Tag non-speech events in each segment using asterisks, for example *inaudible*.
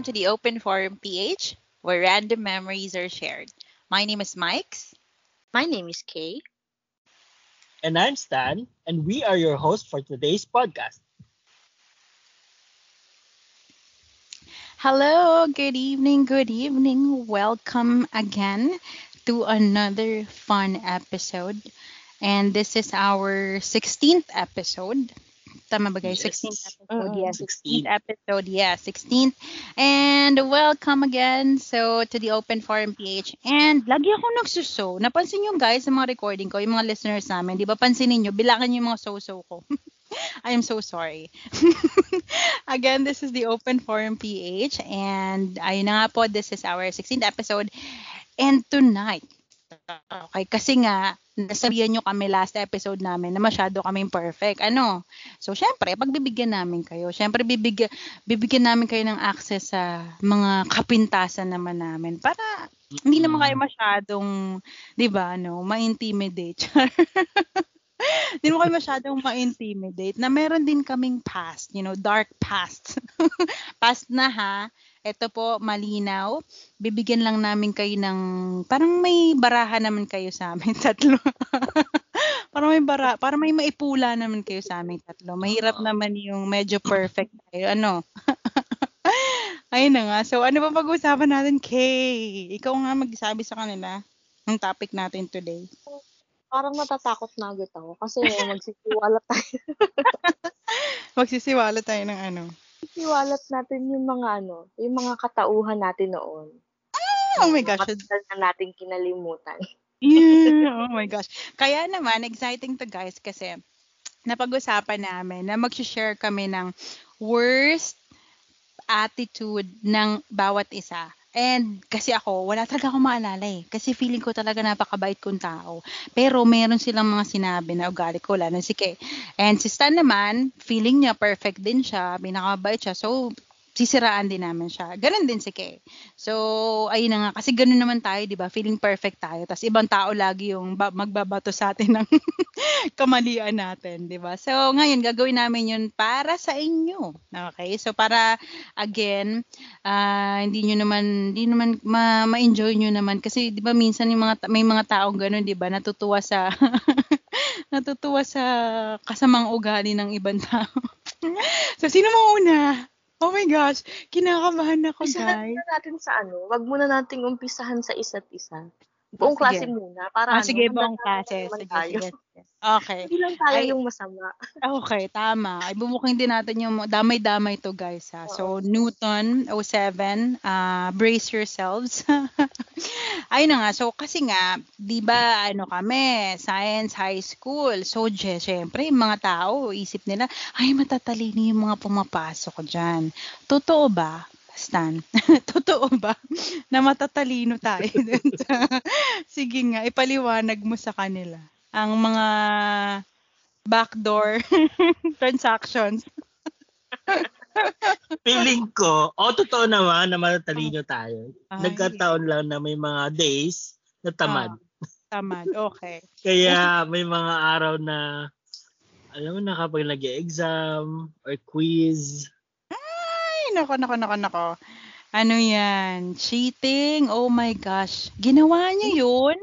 guys! Welcome to the Open Forum PH, where random memories are shared. My name is Mike's. My name is Kay. And I'm Stan, and we are your hosts for today's podcast. Hello, good evening, good evening. Welcome again to another fun episode. And this is our 16th episode. Tama ba guys? Yes. 16th episode. Mm, yes, 16. 16th episode. Yeah, 16th. And welcome again so to the Open Forum PH. And lagi ako nagsuso. Napansin nyo guys sa mga recording ko, yung mga listeners namin, di ba pansinin nyo, bilangan nyo yung mga so-so ko. *laughs* I am so sorry. *laughs* Again, this is the Open Forum PH and ayun na nga po, this is our 16th episode. And tonight, okay, kasi nga, nasabihan nyo kami last episode namin na masyado kaming perfect. Ano? So, syempre, pagbibigyan namin kayo. Syempre, bibigyan, bibigyan namin kayo ng access sa mga kapintasan naman namin para hindi naman kayo masyadong, di ba, ano, ma-intimidate. *laughs* Hindi mo kayo masyadong ma-intimidate na meron din kaming past, you know, dark past. *laughs* past na ha. Ito po, malinaw. Bibigyan lang namin kayo ng, parang may baraha naman kayo sa amin, *laughs* tatlo. parang may bara, parang may maipula naman kayo sa amin, tatlo. Mahirap naman yung medyo perfect tayo. Ano? *laughs* Ayun na nga. So, ano ba pag-uusapan natin, Kay? Ikaw nga magsabi sa kanila ang topic natin today. Parang natatakot na agad ako kasi *laughs* magsisiwalat tayo. Magsisiwala tayo ng ano. Siwalat natin yung mga ano, yung mga katauhan natin noon. Oh my gosh. Matagal na natin kinalimutan. Yeah, oh my gosh. Kaya naman, exciting to guys kasi napag-usapan namin na mag-share kami ng worst attitude ng bawat isa. And kasi ako, wala talaga akong maalala eh. Kasi feeling ko talaga napakabait kong tao. Pero meron silang mga sinabi na ugali ko, na si Kay. And si Stan naman, feeling niya perfect din siya, pinakabait siya. So, sisiraan din namin siya. Ganon din si Kay. So, ayun na nga. Kasi ganun naman tayo, di ba? Feeling perfect tayo. Tapos ibang tao lagi yung ba- magbabato sa atin ng *laughs* kamalian natin, di ba? So, ngayon, gagawin namin yun para sa inyo. Okay? So, para, again, ah, hindi nyo naman, hindi naman, ma- ma-enjoy nyo naman. Kasi, di ba, minsan yung mga, may mga taong ganun, di ba? Natutuwa sa, *laughs* natutuwa sa kasamang ugali ng ibang tao. *laughs* so, sino mo una? Oh my gosh, kinakabahan ako, Umpisahan guys. muna natin sa ano, wag muna nating umpisahan sa isa't isa. Buong Sige. klase muna. Para Ah, ano, sige, buong klase. Sige, sige, sige. Okay. Hindi lang tayo Ay- yung masama. *laughs* Okay, tama. Ay, bumuking din natin yung damay-damay to guys ha. So, Newton 07, uh, brace yourselves. *laughs* Ayun na nga. So, kasi nga, di ba, ano kami, science high school. So, je, syempre, yung mga tao, isip nila, ay, matatalino yung mga pumapasok dyan. Totoo ba? Stan, *laughs* totoo ba na matatalino tayo. Sige nga, ipaliwanag mo sa kanila ang mga backdoor *laughs* transactions. *laughs* Feeling ko, o totoo naman na matatalino tayo. Ay. Nagkataon lang na may mga days na tamad. Tamad, okay. *laughs* Kaya may mga araw na, alam mo na kapag nag-exam or quiz, Ay, nako, nako, nako, nako. Ano yan? Cheating? Oh my gosh. Ginawa niyo yun?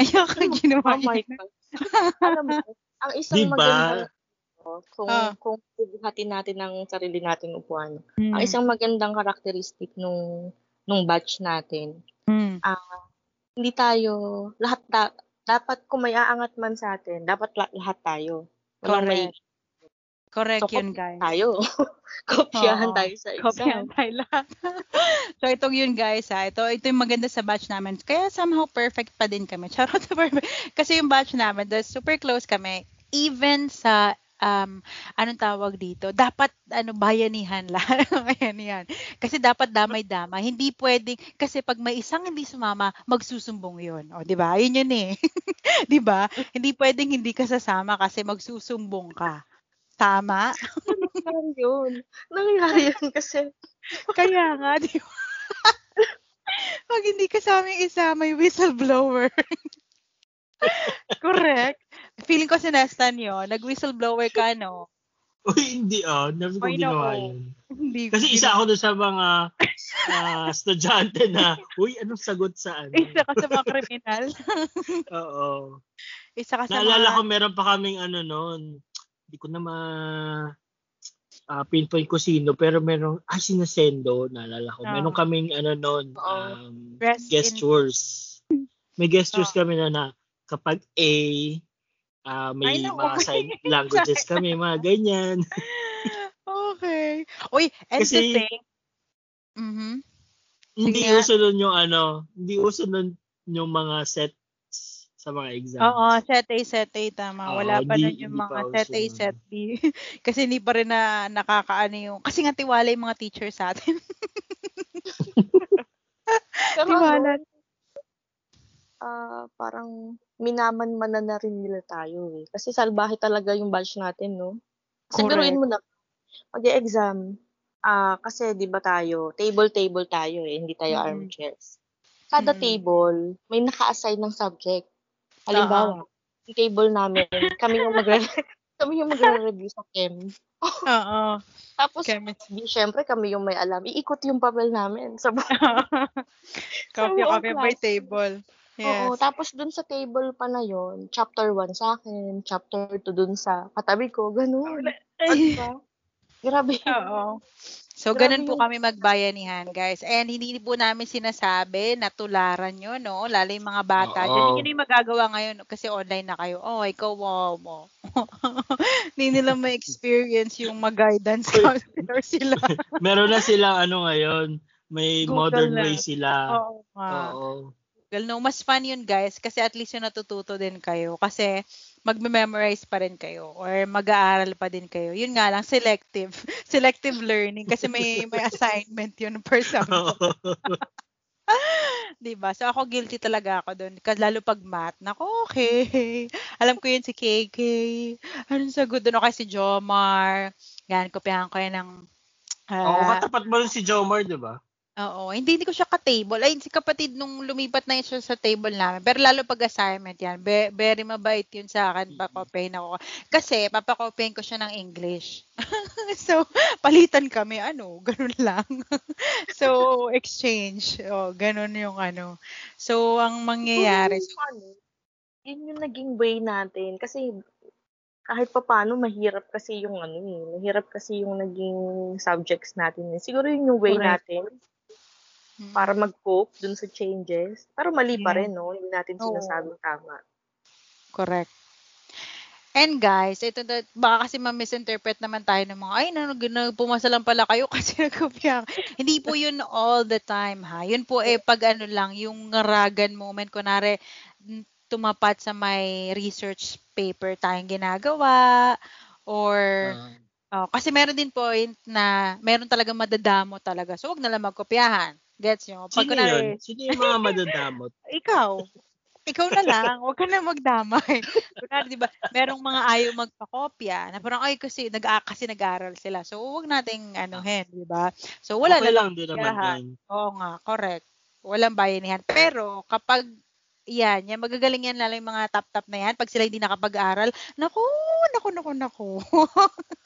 Ayoko ginawa Oh my. God. Alam mo, ang isang Diba? magandang kung Ah. kung bubuhatin natin ng sarili nating upuan. Hmm. Ang isang magandang karakteristik nung nung batch natin, Hmm. hindi tayo lahat ta- dapat kung may aangat man sa atin, dapat la- lahat tayo. Walang may Correct. So, yun, guys. tayo. *laughs* Kopyahan Oo. tayo sa Kopyahan exam. tayo lahat. *laughs* so, itong yun guys ha. Ito, ito yung maganda sa batch namin. Kaya somehow perfect pa din kami. *laughs* Charot perfect. Kasi yung batch namin, the super close kami. Even sa um, anong tawag dito? Dapat ano bayanihan lang. bayanihan. Kasi dapat damay-damay. Hindi pwedeng kasi pag may isang hindi sumama, magsusumbong 'yon. O, 'di ba? Yun yun eh. 'Di ba? Hindi pwedeng hindi ka sasama kasi magsusumbong ka. Tama? Nangyari yun. Nangyari yun kasi *laughs* Kaya nga, di ba? *laughs* Pag hindi ka sa aming isa, may whistleblower. *laughs* Correct. Feeling ko sinestan yun. Nag-whistleblower ka, no? Uy, hindi ah. Never ko ginawa yun. Hindi Kasi isa ako doon sa mga ah, estudyante na, uy, anong sagot sa ano? Isa ka sa mga kriminal. Oo. Isa ka sa Naalala mga... ko meron pa kaming ano noon. Hindi ko na ma ah, pinpoint ko sino pero meron ay sinasendo naalala ko. Oo. Meron kaming ano noon Oo. um, Rest in- gestures. May gestures Oo. kami na, na kapag A ah, may Ay, mga sign *laughs* languages kami, mga ganyan. Okay. Uy, and Kasi- to think... Mhm. hindi uso nun yung ano, hindi uso nun yung mga sets sa mga exams. Oo, set A, set A, tama. Oo, Wala pa nun yung mga set A, set B. *laughs* kasi hindi pa rin na nakakaano yung... Kasi nga tiwala yung mga teacher sa atin. *laughs* Tiwala. ah, parang minaman-manan na rin nila tayo eh. Kasi salbahe talaga yung batch natin, no? Kasi Correct. biruin mo na, mag-exam, ah, kasi di ba tayo, table-table tayo eh, hindi tayo Mm. armchairs. Kada Mm. table, may naka-assign ng subject. Halimbawa, yung table namin, kami yung magre *laughs* kami yung magre-review sa chem. Oo. *laughs* Tapos, di, syempre, kami yung may alam. Iikot yung papel namin sa *laughs* Copy, copy by table. Yes. Oo, tapos dun sa table pa na yon, chapter 1 sa akin, chapter 2 dun sa katabi ko, ganun. Diba? Grabe. Oo. So, Grabe ganun po kami magbayanihan, guys. And hindi po namin sinasabi na tularan nyo, no? Lalo yung mga bata. Oo. Dyan, hindi nyo yung magagawa ngayon kasi online na kayo. Oh, ikaw, wow mo. *laughs* hindi nila ma-experience yung mag-guidance counselor *laughs* sila. *laughs* Meron na silang ano ngayon, may Google modern na. way sila. Oo. Oo. Well, no, mas fun yun, guys. Kasi at least yung natututo din kayo. Kasi magme-memorize pa rin kayo or mag-aaral pa din kayo. Yun nga lang, selective. *laughs* Selective learning kasi may may assignment yun per subject. *laughs* Oo. *laughs* 'Di ba? So ako guilty talaga ako doon. Kasi lalo pag math, nako okay. Alam ko yun si KK. Anong sagot doon? Kaya si Jomar. Yan, kopyahan ko yan ng Oo, ah, katapat mo rin si Jomar, di ba? Oo, hindi, hindi ko siya ka-table. Ay, si kapatid nung lumipat na yun siya sa table namin. Pero lalo pag assignment yan, be, very mabait yun sa akin. Papakopyahin ako. Kasi, papakopyahin ko siya ng English. *laughs* so, palitan kami. Ano, ganun lang. *laughs* so, exchange. O, ganun yung ano. So, ang mangyayari. So, Ano, yun yung naging way natin. Kasi, kahit pa paano, mahirap kasi yung ano eh. Mahirap kasi yung naging subjects natin. Siguro yun yung way Correct. natin mm, para mag-cope dun sa changes. Pero mali pa Yeah. rin, no? Hindi natin sinasabing tama. Correct. And guys, ito na, baka kasi ma-misinterpret naman tayo ng mga, ay, na, na, pumasa lang pala kayo *laughs* kasi nagkopya. Hindi po yun all the time, ha? Yun po eh, pag ano lang, yung ngaragan moment, kunwari, n- tumapat sa may research paper tayong ginagawa, or, Ah. oh, kasi meron din point na, meron talaga madadamo talaga. So, wag na lang magkopyahan. Gets nyo? Pag sino kunwari, yun? Sino yung mga madadamot? *laughs* ikaw. Ikaw na lang, huwag ka na magdamay. *laughs* Kunwari, di ba, merong mga ayaw magpakopya, na parang, ay, kasi, nag kasi nag-aral sila. So, huwag nating, anuhin, di ba? So, wala okay na lang din naman yan. Oo nga, correct. Walang bayanihan. Pero, kapag, yan, yan, magagaling yan lalo yung mga top-top na yan. Pag sila hindi nakapag-aral, naku, naku, naku, naku.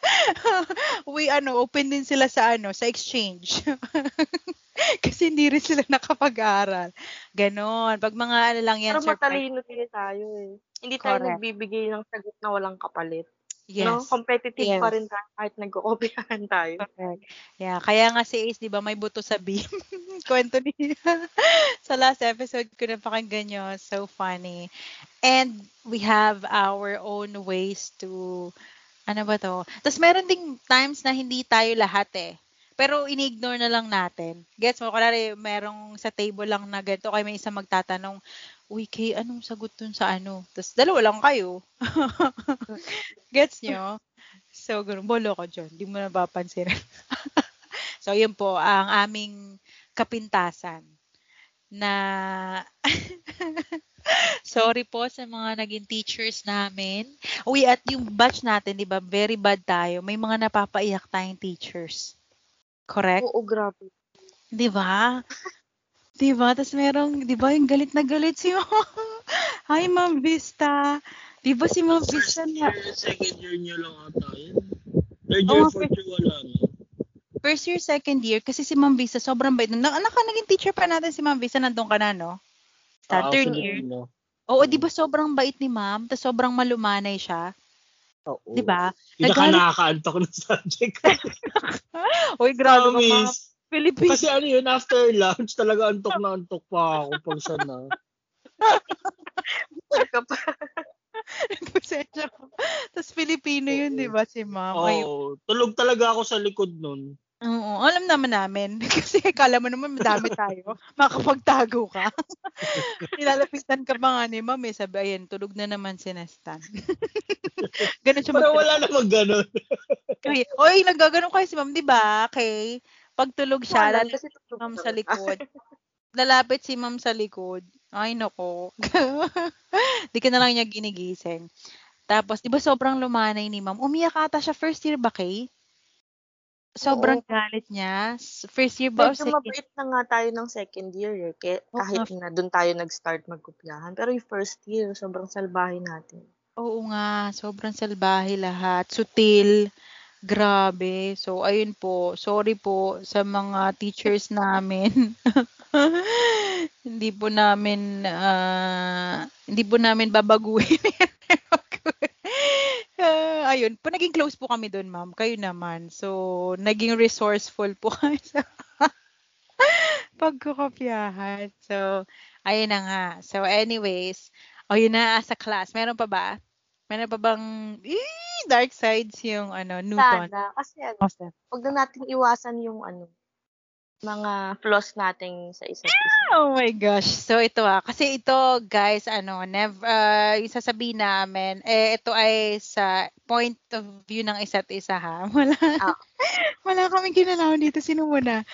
*laughs* We, ano, open din sila sa, ano, sa exchange. *laughs* Kasi hindi rin sila nakapag-aral. Ganon. Pag mga ano lang yan, Pero surprise. matalino din tayo eh. Hindi tayo Correct. nagbibigay ng sagot na walang kapalit. Yes. No? Competitive Yes. pa rin tayo kahit nagkokopyahan *laughs* tayo. Correct. Yeah, kaya nga si Ace, 'di ba, may buto sa beam. *laughs* Kwento niya. *laughs* sa last episode ko na pakinggan nyo. So funny. And we have our own ways to ano ba to? Tapos meron ding times na hindi tayo lahat eh. Pero ini-ignore na lang natin. Gets mo? Kunwari, merong sa table lang na ganito, kaya may isang magtatanong, Uy, Kay, anong sagot dun sa ano? Tapos dalawa lang kayo. *laughs* Gets nyo? So, ganun. Bolo ko dyan. Hindi mo napapansin. *laughs* so, yun po, ang aming kapintasan na *laughs* sorry po sa mga naging teachers namin. Uy, at yung batch natin, di ba, very bad tayo. May mga napapaiyak tayong teachers. Correct? Oo, grabe. Di ba? Di ba? Tapos merong, di ba, yung galit na galit si *laughs* Hi, Ma'am Vista. Di ba si Ma'am Vista First na, year, second year nyo lang ata yun. Third year, Oo, fourth year, wala na. First year, second year, kasi si Ma'am Visa, sobrang bait. nun. Na, naka, naging teacher pa natin si Ma'am Visa, nandun ka na, no? Sa Ah, third year. Oo, di ba sobrang bait ni Ma'am? Tapos sobrang malumanay siya. Oo. Di ba? Pinaka Nagalit- nakakaantok ng subject. *laughs* Uy, grabe mga Promise. Philippines. Kasi ano yun, after lunch, talaga antok na antok pa ako pag siya na. Ka pa. Pasensya ko. Tapos Filipino yun, di ba, si Ma'am? Ay, Oo. Tulog talaga ako sa likod nun. Oo, alam naman namin. *laughs* Kasi kala mo naman madami tayo. Makapagtago ka. *laughs* Nilalapitan ka pa nga ni ma'am eh. Sabi, ayan, tulog na naman si Nestan. *laughs* Ganun siya Pero mag- wala namang ganun. Oy, nagaganon kayo si ma'am, di ba? Okay. Pag tulog siya, Wala, lalapit si ma'am sa likod. Lalapit si ma'am sa likod. Ay, nako. *laughs* di ka na lang niya ginigising. Tapos, di ba sobrang lumanay ni ma'am? Umiyak ata siya first year ba, Kay? Sobrang galit niya. First year ba o Medyo second? mabait na nga tayo ng second year eh. Kaya, Oo kahit na doon tayo nag-start magkopyahan. Pero yung first year, sobrang salbahe natin. Oo nga, sobrang salbahe lahat. Sutil. Grabe. So, ayun po. Sorry po sa mga teachers namin. *laughs* hindi po namin, ah, hindi po namin babaguhin. *laughs* Ah, ayun. Po, naging close po kami doon, ma'am. Kayo naman. So, naging resourceful po *laughs* kami sa pagkukopyahan. So, ayun na nga. So, anyways, ayun na sa class. Meron pa ba? Meron pa bang eh, dark sides yung ano, Newton? Sana. Kasi ano, Awesome. huwag na natin iwasan yung ano, mga flaws natin sa isa't isa. Oh my gosh. So ito ah, kasi ito guys, ano, never uh, yung sasabihin namin, eh ito ay sa point of view ng isa't isa ha. *laughs* Wala. Ah. Wala kaming kinalaman dito sino muna.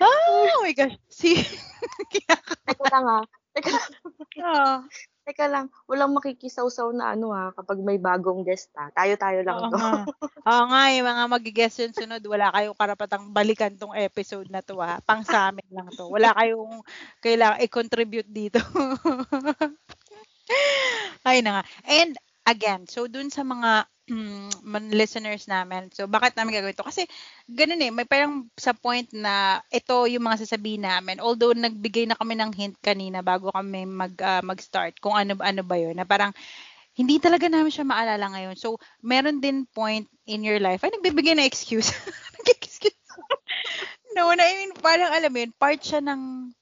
Oh my gosh. Si *laughs* Teka lang ha. Teka lang. *laughs* oh, Teka lang. Walang makikisaw-saw na ano ha, kapag may bagong guest ha. Tayo-tayo lang Oo to. nga. *laughs* Oo nga, yung mga mag-guest yung sunod, wala kayong karapatang balikan tong episode na to ha. Pang sa amin lang to. Wala kayong kailangan i-contribute dito. *laughs* Ay na nga. And again, so dun sa mga man- listeners namin, so bakit namin gagawin to? Kasi ganun eh, may parang sa point na ito yung mga sasabihin namin. Although nagbigay na kami ng hint kanina bago kami mag, ah, mag-start kung ano, ano ba yun. Na parang hindi talaga namin siya maalala ngayon. So, meron din point in your life. Ay, nagbibigay na excuse. *laughs* Nag-excuse. *laughs* no, na, I mean, parang alam yun, part siya ng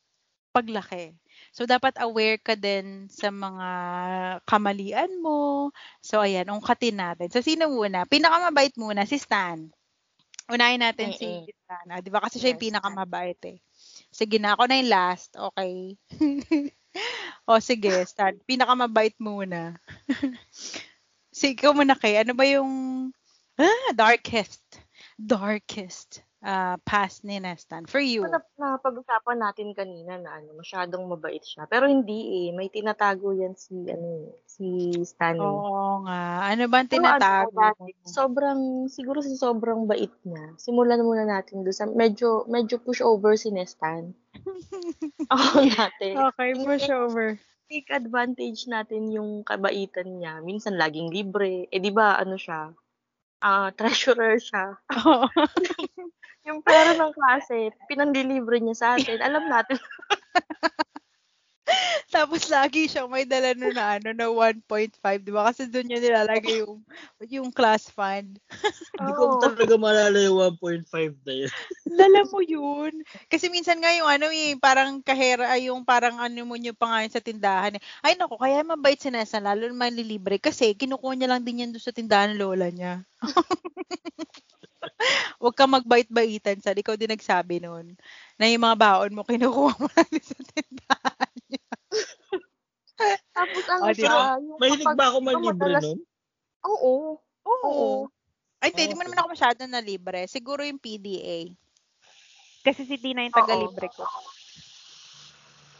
paglaki. So, dapat aware ka din sa mga kamalian mo. So, ayan, ungkatin natin. So, sino muna? Pinakamabait muna, si Stan. Unahin natin si Mm-mm. Stan. Ah, di ba? Kasi siya yung pinakamabait eh. Sige na, ako na yung last. Okay. *laughs* o, sige, Stan. Pinakamabait muna. *laughs* si ikaw muna kay, ano ba yung ah, darkest, darkest uh, past ni Nestan for you? Na, na pag-usapan natin kanina na ano, masyadong mabait siya. Pero hindi eh, may tinatago yan si ano, eh, si Stanley. Oo nga. Ano ba ang Pero ano, tinatago dati, sobrang, siguro sa sobrang bait niya. Simulan muna natin doon sa medyo, medyo push over si Nestan. *laughs* Oo natin. Okay, push over. Take advantage natin yung kabaitan niya. Minsan laging libre. Eh di ba ano siya? Ah, treasurer siya. Oo. *laughs* Yung pera ng klase, pinandilibre niya sa atin. Alam natin. *laughs* Tapos lagi siyang may dala nun na ano na 1.5, di ba? Kasi doon niya nilalagay yung yung class fund. *laughs* Hindi ko Oo. talaga malala yung 1.5 na yun. *laughs* Lala mo yun. Kasi minsan nga yung ano eh, parang kahera, ay yung parang ano mo nyo pa sa tindahan eh. Ay nako, kaya mabait si Nessa, lalo na manlilibre. Kasi kinukuha niya lang din yan doon sa tindahan ng lola niya. *laughs* Huwag ka magbait-baitan sa ikaw din nagsabi noon na yung mga baon mo kinukuha mo lang sa tindahan. Tapos ano Oh, di siya, ba? yung Mahilig kapag- ba ako madalas- nun? Oo. Oo. Oo. Ay, hindi, di mo naman ako masyado na libre. Siguro yung PDA. Kasi si Tina yung taga-libre ko.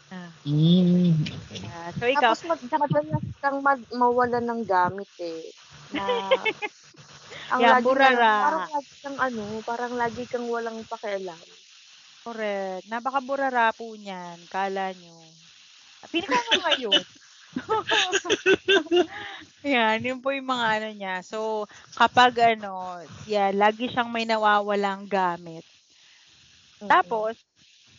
Ah, Mm. ah. So, ikaw, Tapos mad- madalas kang mad- mawalan ng gamit eh. Na, *laughs* ang Yeah, lagi burara. lang- parang lagi kang ano, parang lagi kang walang pakialam. correct. Napakaburara po niyan. Kala nyo. Pinaka mo ngayon. *laughs* Yan, yun po yung mga ano niya. So, kapag ano, yeah, lagi siyang may nawawalang gamit. Mm. Tapos,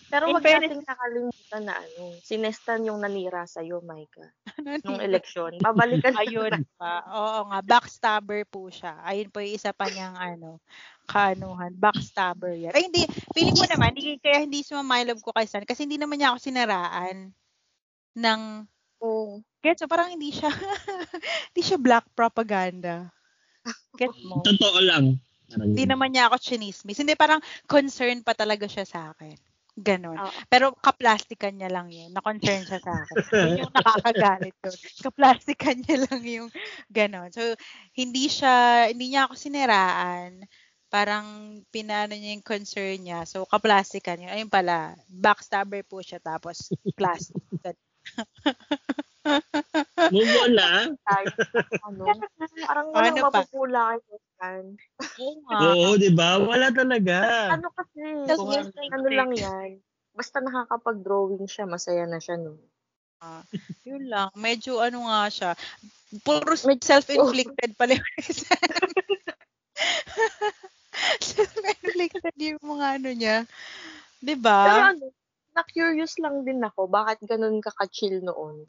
Pero wag fairness- natin nakalimutan na ano, si Nestan yung nanira sa'yo, Maika. *laughs* ano Nung eleksyon. Babalikan Ayun pa. Oo nga, backstabber po siya. Ayun po yung isa pa niyang ano, kaanuhan. Backstabber yan. Ay, hindi. Feeling ko naman, hindi, kaya hindi sumama love ko kay Stan. Kasi hindi naman niya ako sinaraan ng Oo. Gets mo? Parang hindi siya, *laughs* hindi siya black propaganda. Gets mo? Totoo lang. Hindi naman niya ako chinismis. Hindi, parang concern pa talaga siya sa akin. Ganon. Oo. Pero kaplastikan niya lang yun. Na-concern siya sa akin. Yun yung *laughs* nakakagalit doon. Kaplastikan niya lang yung ganon. So, hindi siya, hindi niya ako siniraan. Parang pinano niya yung concern niya. So, kaplastikan yun. Ayun pala, backstabber po siya. Tapos, plastic. Move on na. Ano, parang walang Ano pa? mapupula kay Nestan. Oo di ba? Wala talaga. Ano kasi, kung yes, ano lang yan. Basta nakakapag-drawing siya, masaya na siya nun. Ah, yun lang. Medyo ano nga siya. Puro self-inflicted pala yung *laughs* *laughs* self-inflicted yung mga ano niya. 'Di Pero ba? ano, na-curious lang din ako, bakit ganun ka ka-chill noon?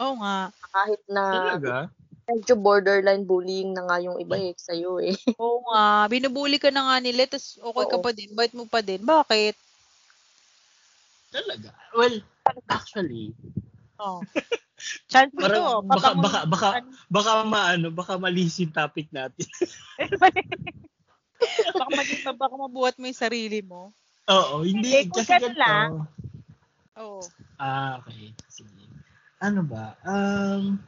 Oo nga. Kahit na Talaga? medyo borderline bullying na nga yung iba eh, sa'yo eh. *laughs* Oo nga. Binubuli ka na nga nila, tapos okay ka Oo. pa din. Bait mo pa din. Bakit? Talaga? Well, actually, Oh. *laughs* Chance mo to. parang baka, Papangun- baka, baka, ano, baka maano, baka malis yung topic natin. *laughs* baka, maging, baka mabuhat mo yung sarili mo. Oo, hindi. Hindi, kung kasi ganito. lang. Oo. Ah, okay. Sige. Ano ba? Um,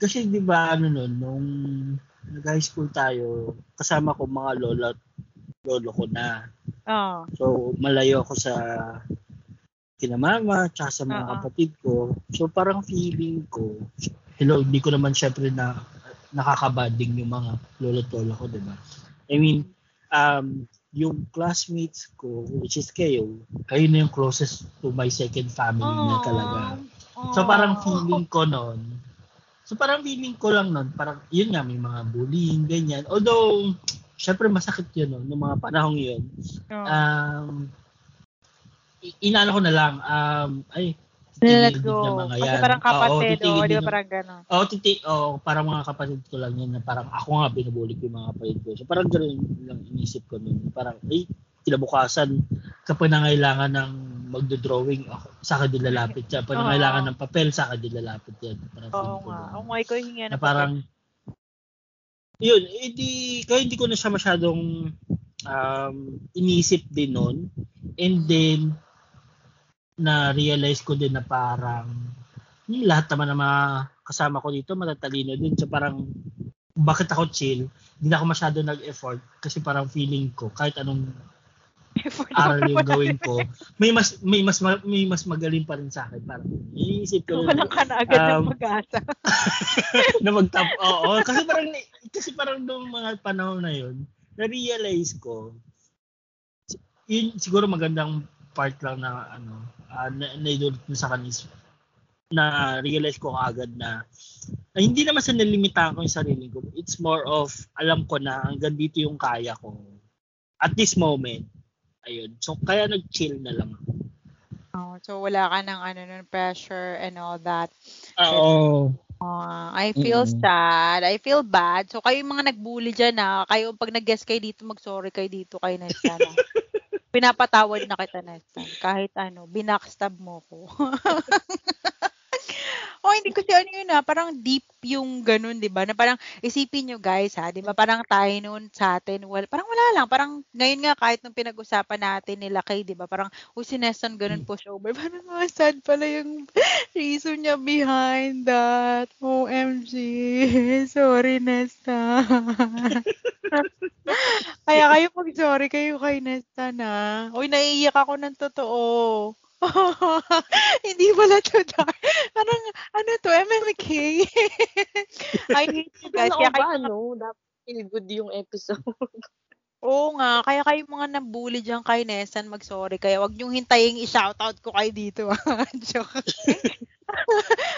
kasi di ba ano nun, nung nag-high school tayo, kasama ko mga lola at lolo ko na. Oh. So, malayo ako sa kina mama, tsaka sa mga Oo. kapatid ko. So, parang feeling ko, hello, hindi ko naman syempre na nakakabanding yung mga lolo at lola ko, di ba? I mean, um, yung classmates ko, which is kayo, kayo na yung closest to my second family na talaga. So parang feeling ko noon, so parang feeling ko lang noon, parang yun nga, may mga bullying, ganyan. Although, syempre masakit yun, no, noong mga panahong yun. Oh. Um, inano ko na lang, um, ay, Let titigil din go. mga Kasi yan. parang Oo, kapatid, titigil o, di ba ng- parang gano'n? Oo, titi, oh, parang mga kapatid ko lang yun na parang ako nga binubuli ko yung mga kapatid ko. So parang gano'n lang inisip ko nun. Parang, ay, kinabukasan, kapag nangailangan ng magdo-drawing, ako, sa akin din lalapit siya. Pag *laughs* Oo. nangailangan ng papel, sa akin din lalapit yan. Parang Oo nga. Oo nga, ikaw hingi na parang, yun, edi, kaya hindi ko na siya masyadong um, inisip din nun. And then, na-realize ko din na parang, hmm, lahat naman ng mga kasama ko dito, matatalino din. So parang, bakit ako chill? Hindi na ako masyado nag-effort kasi parang feeling ko, kahit anong effort aral yung gawin ko, may mas may mas ma- may mas magaling pa rin sa akin. Parang iniisip ko Walang ka na agad ng Um, pag-asa. *laughs* na magtap. *laughs* Oo, kasi parang kasi parang nung mga panahon na yun, na-realize ko yun siguro magandang part lang na ano, uh, na, naidulot mo sa kanis na realize ko agad na, na hindi naman sa nilimitahan ko yung sarili ko. It's more of alam ko na hanggang dito yung kaya ko at this moment. Ayun. So kaya nag-chill na lang ako. Oh, so wala ka ng ano nun, pressure and all that. Oo. Ah, I feel Mm. sad. I feel bad. So kayo yung mga nagbully dyan na, kayo pag nag-guess kayo dito, mag-sorry kayo dito kay Nestan. ah. *laughs* Pinapatawad na kita, Nestan. Kahit ano, binackstab mo ko. *laughs* oh, hindi kasi ano yun ah, parang deep yung ganun, di ba? Na parang, isipin nyo guys ha, di ba? Parang tayo noon sa atin, well, parang wala lang. Parang ngayon nga kahit nung pinag-usapan natin nila kay, di ba? Parang, uy, si Nestan ganun push over. Parang mga sad pala yung *laughs* reason niya behind that. OMG. *laughs* Sorry, Nesta. *laughs* Kaya kayo mag-sorry kayo kay Nesta na. Uy, naiiyak ako ng totoo. *laughs* Hindi pala to dark. Parang, ano to, MMK. *laughs* I hate you guys. Kaya kayo, ano? Dapat feel good yung episode. *laughs* oo nga, kaya kayo mga nabully dyan kay Nestan, mag-sorry. Kaya wag niyong hintayin i-shoutout ko kayo dito. ah. Joke.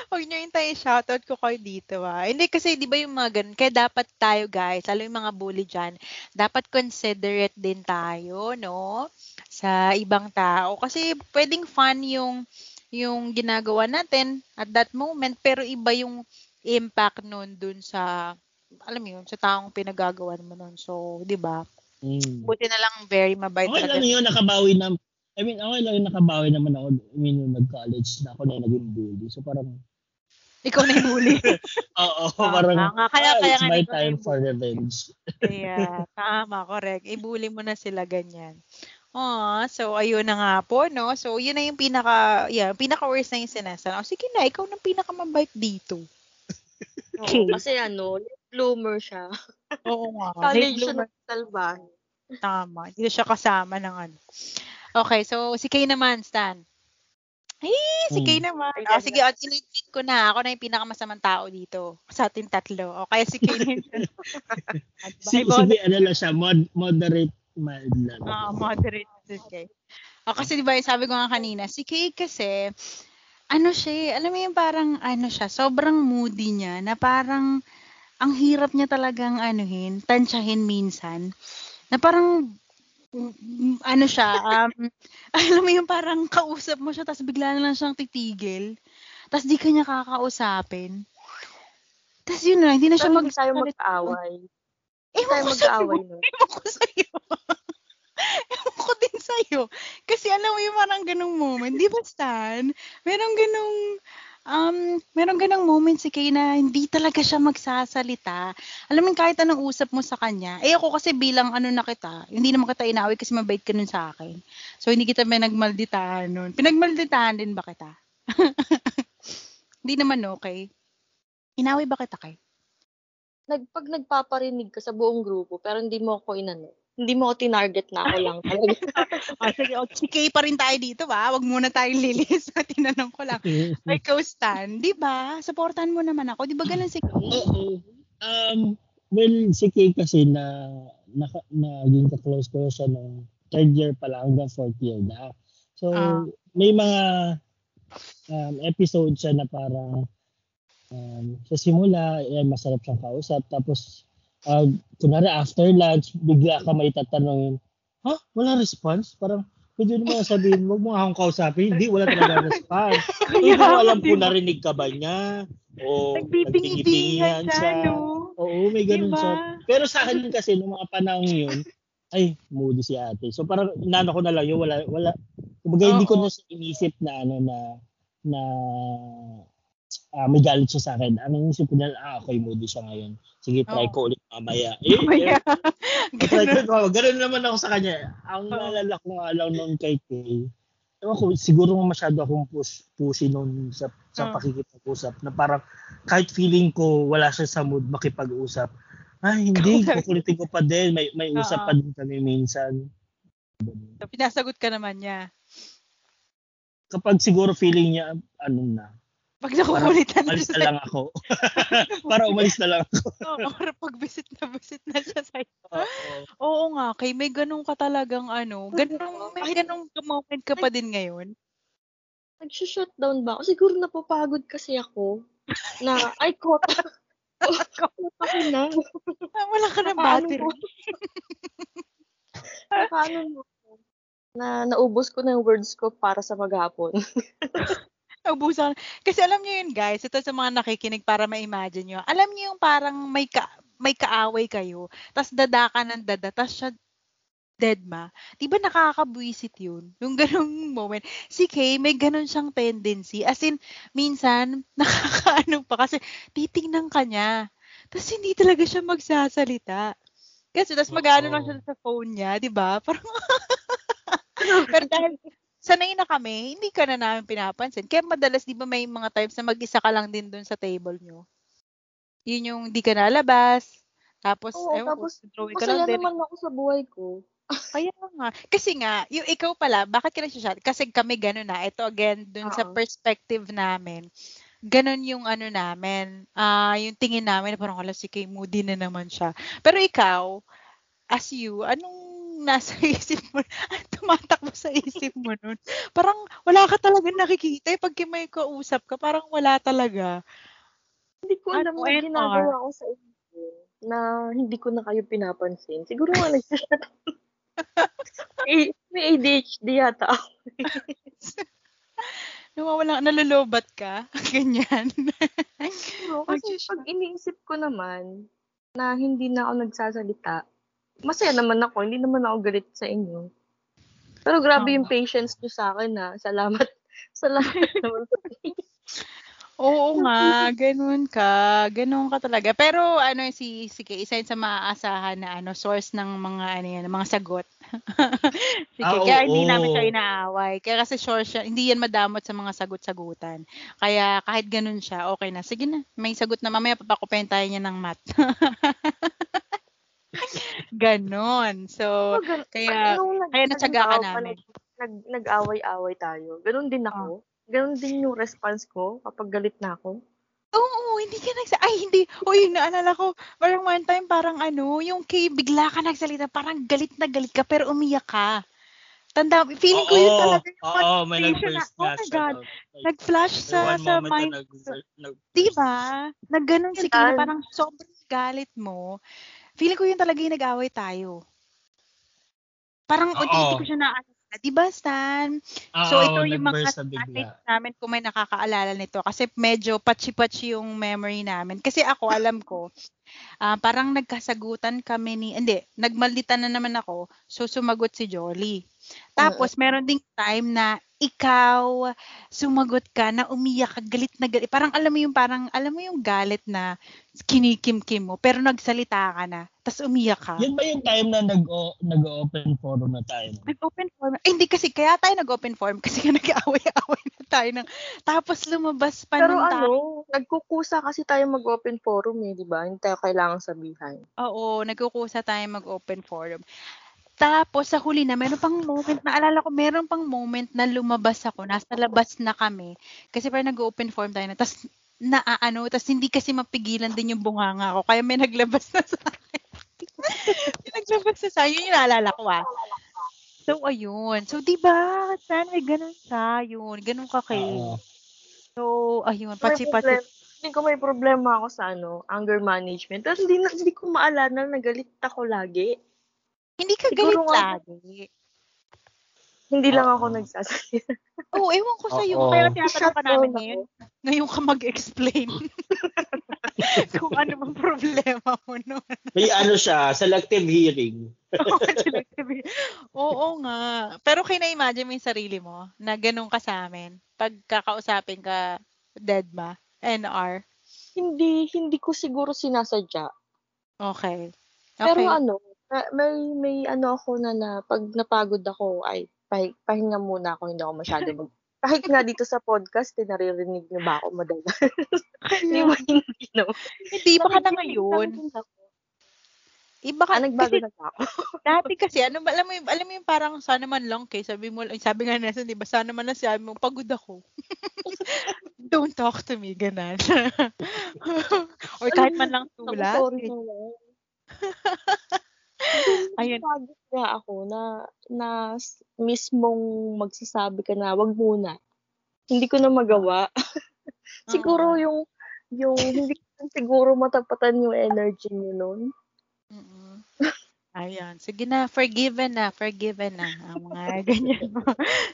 Huwag nyo hintayin shoutout ko kayo dito ah. Hindi kasi di ba yung mga ganun, kaya dapat tayo guys, lalo yung mga bully dyan, dapat considerate din tayo, no? Sa ibang tao. Kasi pwedeng fun yung yung ginagawa natin at that moment, pero iba yung impact nun dun sa, alam mo yun, sa taong pinagagawa mo nun. So, di ba? Mm. Buti na lang very mabait Okay lang yun, nakabawi na. I mean, okay lang yun, nakabawi naman ako. I mean, nung nag-college na ako na naging bully. So parang, Ikaw na yung huli. *laughs* oo, Tama parang, nga. Kaya- ah, kaya it's my time yung for revenge. Kaya, tama, correct. Ibuli mo na sila ganyan. Oh, so ayun na nga po, no? So, yun na yung pinaka, yeah, pinaka-worst na yung sinasa. Oh, sige na, ikaw na pinaka-mabait dito. *laughs* Oo, kasi ano, bloomer siya. *laughs* Oo nga. College siya bloomer. ng salbahe. Tama. Hindi na siya kasama ng ano. Okay, so si Kay naman, Stan. Ay, si Hmm. Kay naman. Ayan Ah, na. sige, at tinitweet ko na. Ako na yung pinakamasamang tao dito. Sa ating tatlo. O, kaya si Kay *laughs* na yun. Si, sige, ano lang siya, mod, moderate mild lang. Ah, moderate si Kay. Ah, kasi di ba, sabi ko nga kanina, si Kay kasi, ano siya, eh, alam mo yung parang, ano siya, sobrang moody niya, na parang, ang hirap niya talagang, anuhin, tansyahin minsan, na parang, ano siya, um, *laughs* alam mo yung parang kausap mo siya, tapos bigla na lang siyang titigil, tapos di ka niya kakausapin. Tapos yun na, hindi na siya hindi tayo mag-away. Ewan ko sa'yo. Ewan ko sa'yo. Ewan ko din sa'yo. Kasi alam mo yung parang ganong moment. Di ba, Stan? Merong ganong, um, merong ganong moment si Kay na hindi talaga siya magsasalita. Alam mo, kahit anong usap mo sa kanya. Eh ako kasi bilang ano na kita, hindi naman kita inaaway kasi mabait ka nun sa akin. So, hindi kita pinagmalditahan nun. Pinagmalditahan din ba kita? *laughs* hindi naman okay. Inaway ba kita, Kay? Nag, pag nagpaparinig ka sa buong grupo, pero hindi mo ako inano. Hindi mo ako tinarget na ako lang talaga. Ah, *laughs* sige, o, si Kay pa rin tayo dito, ba? Huwag muna tayong lilis. *laughs* Tinanong ko lang. Ay, Stan, di ba? Supportan mo naman ako. Di ba ganun si Kay? Oo. Um, well, si Kay kasi na, na, naging ka-close ko siya nung third year pa lang hanggang fourth year na. So, Ah. may mga um, episode siya na parang um, sa simula, eh, masarap siyang kausap. Tapos, uh, kunwari after lunch, bigla ka may tatanungin, ha? Wala response? Parang, pwede naman sabihin, wag mo akong kausapin. Hindi, wala talaga response. *laughs* Hindi ko alam kung narinig ka ba niya. O Nagbibingi-bingihan siya, no? Oo, may ganun Diba? siya. Pero sa akin kasi, nung mga panahon yun, ay, moody si ate. So parang inano ko na lang yun, wala, wala. Kumbaga, hindi ko na inisip na ano na, na ah, may galit siya sa akin. Ang inisip ko na, ah, okay, moody siya ngayon. Sige, try Oo. ko ulit mamaya. Eh, *laughs* Mamaya. eh, *laughs* try Ganun. ko, oh, ganun naman ako sa kanya. Ang Oo. naalala ko nga lang nung kay Kay, ewan ko, siguro masyado akong push, pushy noon sa, sa Oo. pakikipag-usap na parang kahit feeling ko wala siya sa mood makipag-usap, ay hindi, *laughs* kukulitin ko pa din, may, may usap Oo. pa din kami minsan. So, pinasagot ka naman niya. Kapag siguro feeling niya, ano na, Pag nakukulitan umalis siya na lang ako. *laughs* para umalis na lang ako. Oo, para pag visit na visit na siya sa'yo. Oo. Oo nga, kay may ganun ka talagang ano, ganun, may ganung moment ka pa din ngayon. Nag-shutdown ba ako? Siguro napapagod kasi ako. Na, ay, kota. kota ko *laughs* na. Ah, Wala ka Paano battery. Paano mo? Na naubos ko na yung words ko para sa maghapon. *laughs* Ubusan. Kasi alam niyo yun, guys, ito sa mga nakikinig para ma-imagine nyo. Alam niyo yung parang may ka may kaaway kayo, tas dada ka ng dada, tas siya dead ma. Di ba nakakabwisit yun? Yung ganung *laughs* moment. Si Kay, may ganun siyang tendency. As in, minsan, *laughs* nakakaano pa kasi titingnan ka niya. Tapos hindi talaga siya magsasalita. Kasi tas mag-ano lang siya sa phone niya, di ba? *laughs* Parang Pero dahil sanay na kami, hindi ka na namin pinapansin. Kaya madalas, di ba may mga times na mag-isa ka lang din dun sa table nyo. Yun yung di ka nalabas. Tapos, Oo, ewan tapos, ko, ka lang din. naman ako sa buhay ko. Kaya nga. Kasi nga, yung ikaw pala, bakit ka nagsashot? Kasi kami gano'n na. Ito again, dun sa Oo. perspective namin. Ganon yung ano namin. ah yung tingin namin, parang wala si Kay, moody na naman siya. Pero ikaw, as you, anong nasa *laughs* isip mo, ang tumatakbo sa isip mo nun? Parang wala ka talaga nakikita. Eh, pag may kausap ka, parang wala talaga. Hindi ko alam Ano, na NR? ginagawa ko sa inyo na hindi ko na kayo pinapansin. Siguro nga nagsasabi. *laughs* may, may ADHD yata ako. *laughs* Nawawala, nalulubat ka. Ganyan. Pero kasi pag iniisip ko naman na hindi na ako nagsasalita, masaya naman ako. Hindi naman ako galit sa inyo. Pero grabe yung patience nyo sa akin na. Salamat. *laughs* Salamat *laughs* naman sa Oo nga, ganun ka. Ganun ka talaga. Pero ano si si Kay, isa sa maaasahan na ano source ng mga ano yan, mga sagot. *laughs* si Ah, Kay, kaya hindi oo. namin siya inaaway. Kaya kasi sure siya, hindi yan madamot sa mga sagot-sagutan. Kaya kahit ganun siya, okay na. Sige na, may sagot na mamaya papakupen tayo niya ng math. *laughs* ganon. So, Gan- kaya- nag- kaya natsaga ka namin. Nag, nag-away-away tayo. Ganun din ako. Ganun din yung response ko kapag galit na ako. Oo, hindi ka nagsa... Ay, hindi. Uy, naalala ko, parang one time, parang ano, yung kay bigla ka nagsalita, parang galit na galit ka, pero umiyak ka. Tanda, feeling ko yun Oo, talaga yung Oo, may motivation na, oh my God. Like, nag-flash sa, sa mind. na nag, nag, Diba? Nagganon si Kay na Yan. parang sobrang galit mo. Feeling ko yun talaga yung nag-away tayo. Parang unti-unti ko siya naaalala. Diba, Stan? So, Oo, ito yung mga na classmates namin kung may nakakaalala nito. Kasi medyo patsi-patsi yung memory namin. Kasi ako, alam ko, ah, parang nagkasagutan kami ni, hindi, nagmalitan na naman ako, so sumagot si Jolly. Tapos, meron ding time na ikaw, sumagot ka na umiyak ka, galit na galit. Parang alam mo yung parang, alam mo yung galit na kinikim-kim mo, pero nagsalita ka na, tapos umiyak ka. Yun ba yung time na nag nag-open forum na tayo? Nag-open forum. Eh, hindi kasi, kaya tayo nag-open forum kasi nga *laughs* nag-aaway-aaway na tayo ng, tapos lumabas pa Pero ng tayo. ano, nagkukusa kasi tayo mag-open forum eh, di ba? Hindi tayo kailangang sabihan. Oo, nagkukusa tayo mag-open forum. Tapos sa huli na, meron pang moment, naalala ko, meron pang moment na lumabas ako, nasa labas na kami. Kasi parang nag-open forum tayo na, tapos na ano, tapos hindi kasi mapigilan din yung bunganga ko, kaya may naglabas na sa akin. may *laughs* naglabas na sa akin, yun yung naalala ko ah. So, ayun. So, di ba, Stan, may ganun siya, yun. Ganun ka kay. So, ayun, patsi-patsi. problem- Hindi ko may problema ako sa ano, anger management. Pero hindi, na, hindi ko maalala na nagalit ako lagi. Hindi ka Siguro galit nga- lagi. Hindi lang Oo. ako nagsasalita. *laughs* Oo, ewan ko sa'yo. Oo. Kaya tinatanong Shut namin down ngayon. Ngayon ka mag-explain. *laughs* Kung ano bang problema mo nun. May ano siya, selective hearing. *laughs* Oo nga. Pero kayo na-imagine mo yung sarili mo na ganun ka sa amin. Pag kakausapin ka, dead ma, NR. hindi, hindi ko siguro sinasadya. Okay. Pero Okay. ano, na- may, may ano ako na, na pag napagod ako, ay, pah- pahinga muna ako, hindi ako masyado mag... *laughs* Kahit nga dito sa podcast, eh, naririnig niyo ba ako madalas? *laughs* Hindi ba hindi no? Hindi, baka na ngayon. din ako. Iba ka, Ah, nagbago kasi na ba ako? *laughs* dati kasi, ano, ba- alam mo yung, alam mo yung parang sana man lang kay, sabi mo, ay, sabi nga nasa, di ba, sana man lang sabi mo, pagod ako. Don't talk to me, ganan. Or kahit man lang Ako, tula. sorry naman. Ayun. Pagod nga ako na, na mismong magsasabi ka na, wag muna. Hindi ko na magawa. *laughs* siguro yung, yung, hindi ko siguro matapatan yung energy niyo nun. Mm. Ayan. Sige na, forgiven na, forgiven na. Ang mga *laughs* ganyan mo.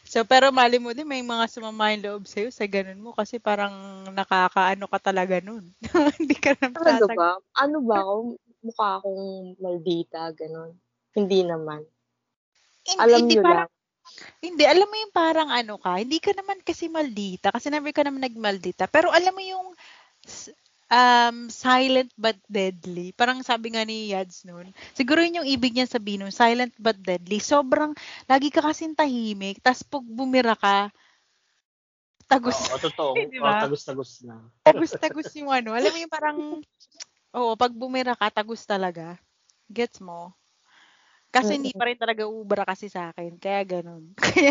so, pero mali mo din, may mga sumama yung loob sa'yo sa ganun mo kasi parang nakakaano ka talaga nun. *laughs* Hindi ka na Talaga masasag- ba? Ano ba ako? Mukha akong maldita, ganun. Hindi naman. Hindi, Alam hindi niyo parang, lang. Hindi, alam mo yung parang ano ka, hindi ka naman kasi maldita, kasi never ka naman nagmaldita. Pero alam mo yung um, silent but deadly. Parang sabi nga ni Yads noon. Siguro yun yung ibig niya sabihin nun, silent but deadly. Sobrang, lagi ka kasing tahimik, tas pag bumira ka, tagus, Oo, totoo. *laughs* Di ba? Oo, tagus-tagus na. tagus-tagus yung ano. Alam mo yung parang, oo, pag bumira ka, tagus talaga. Gets mo? Kasi hindi pa rin talaga ubra kasi sa akin. Kaya ganun. *laughs* Kaya,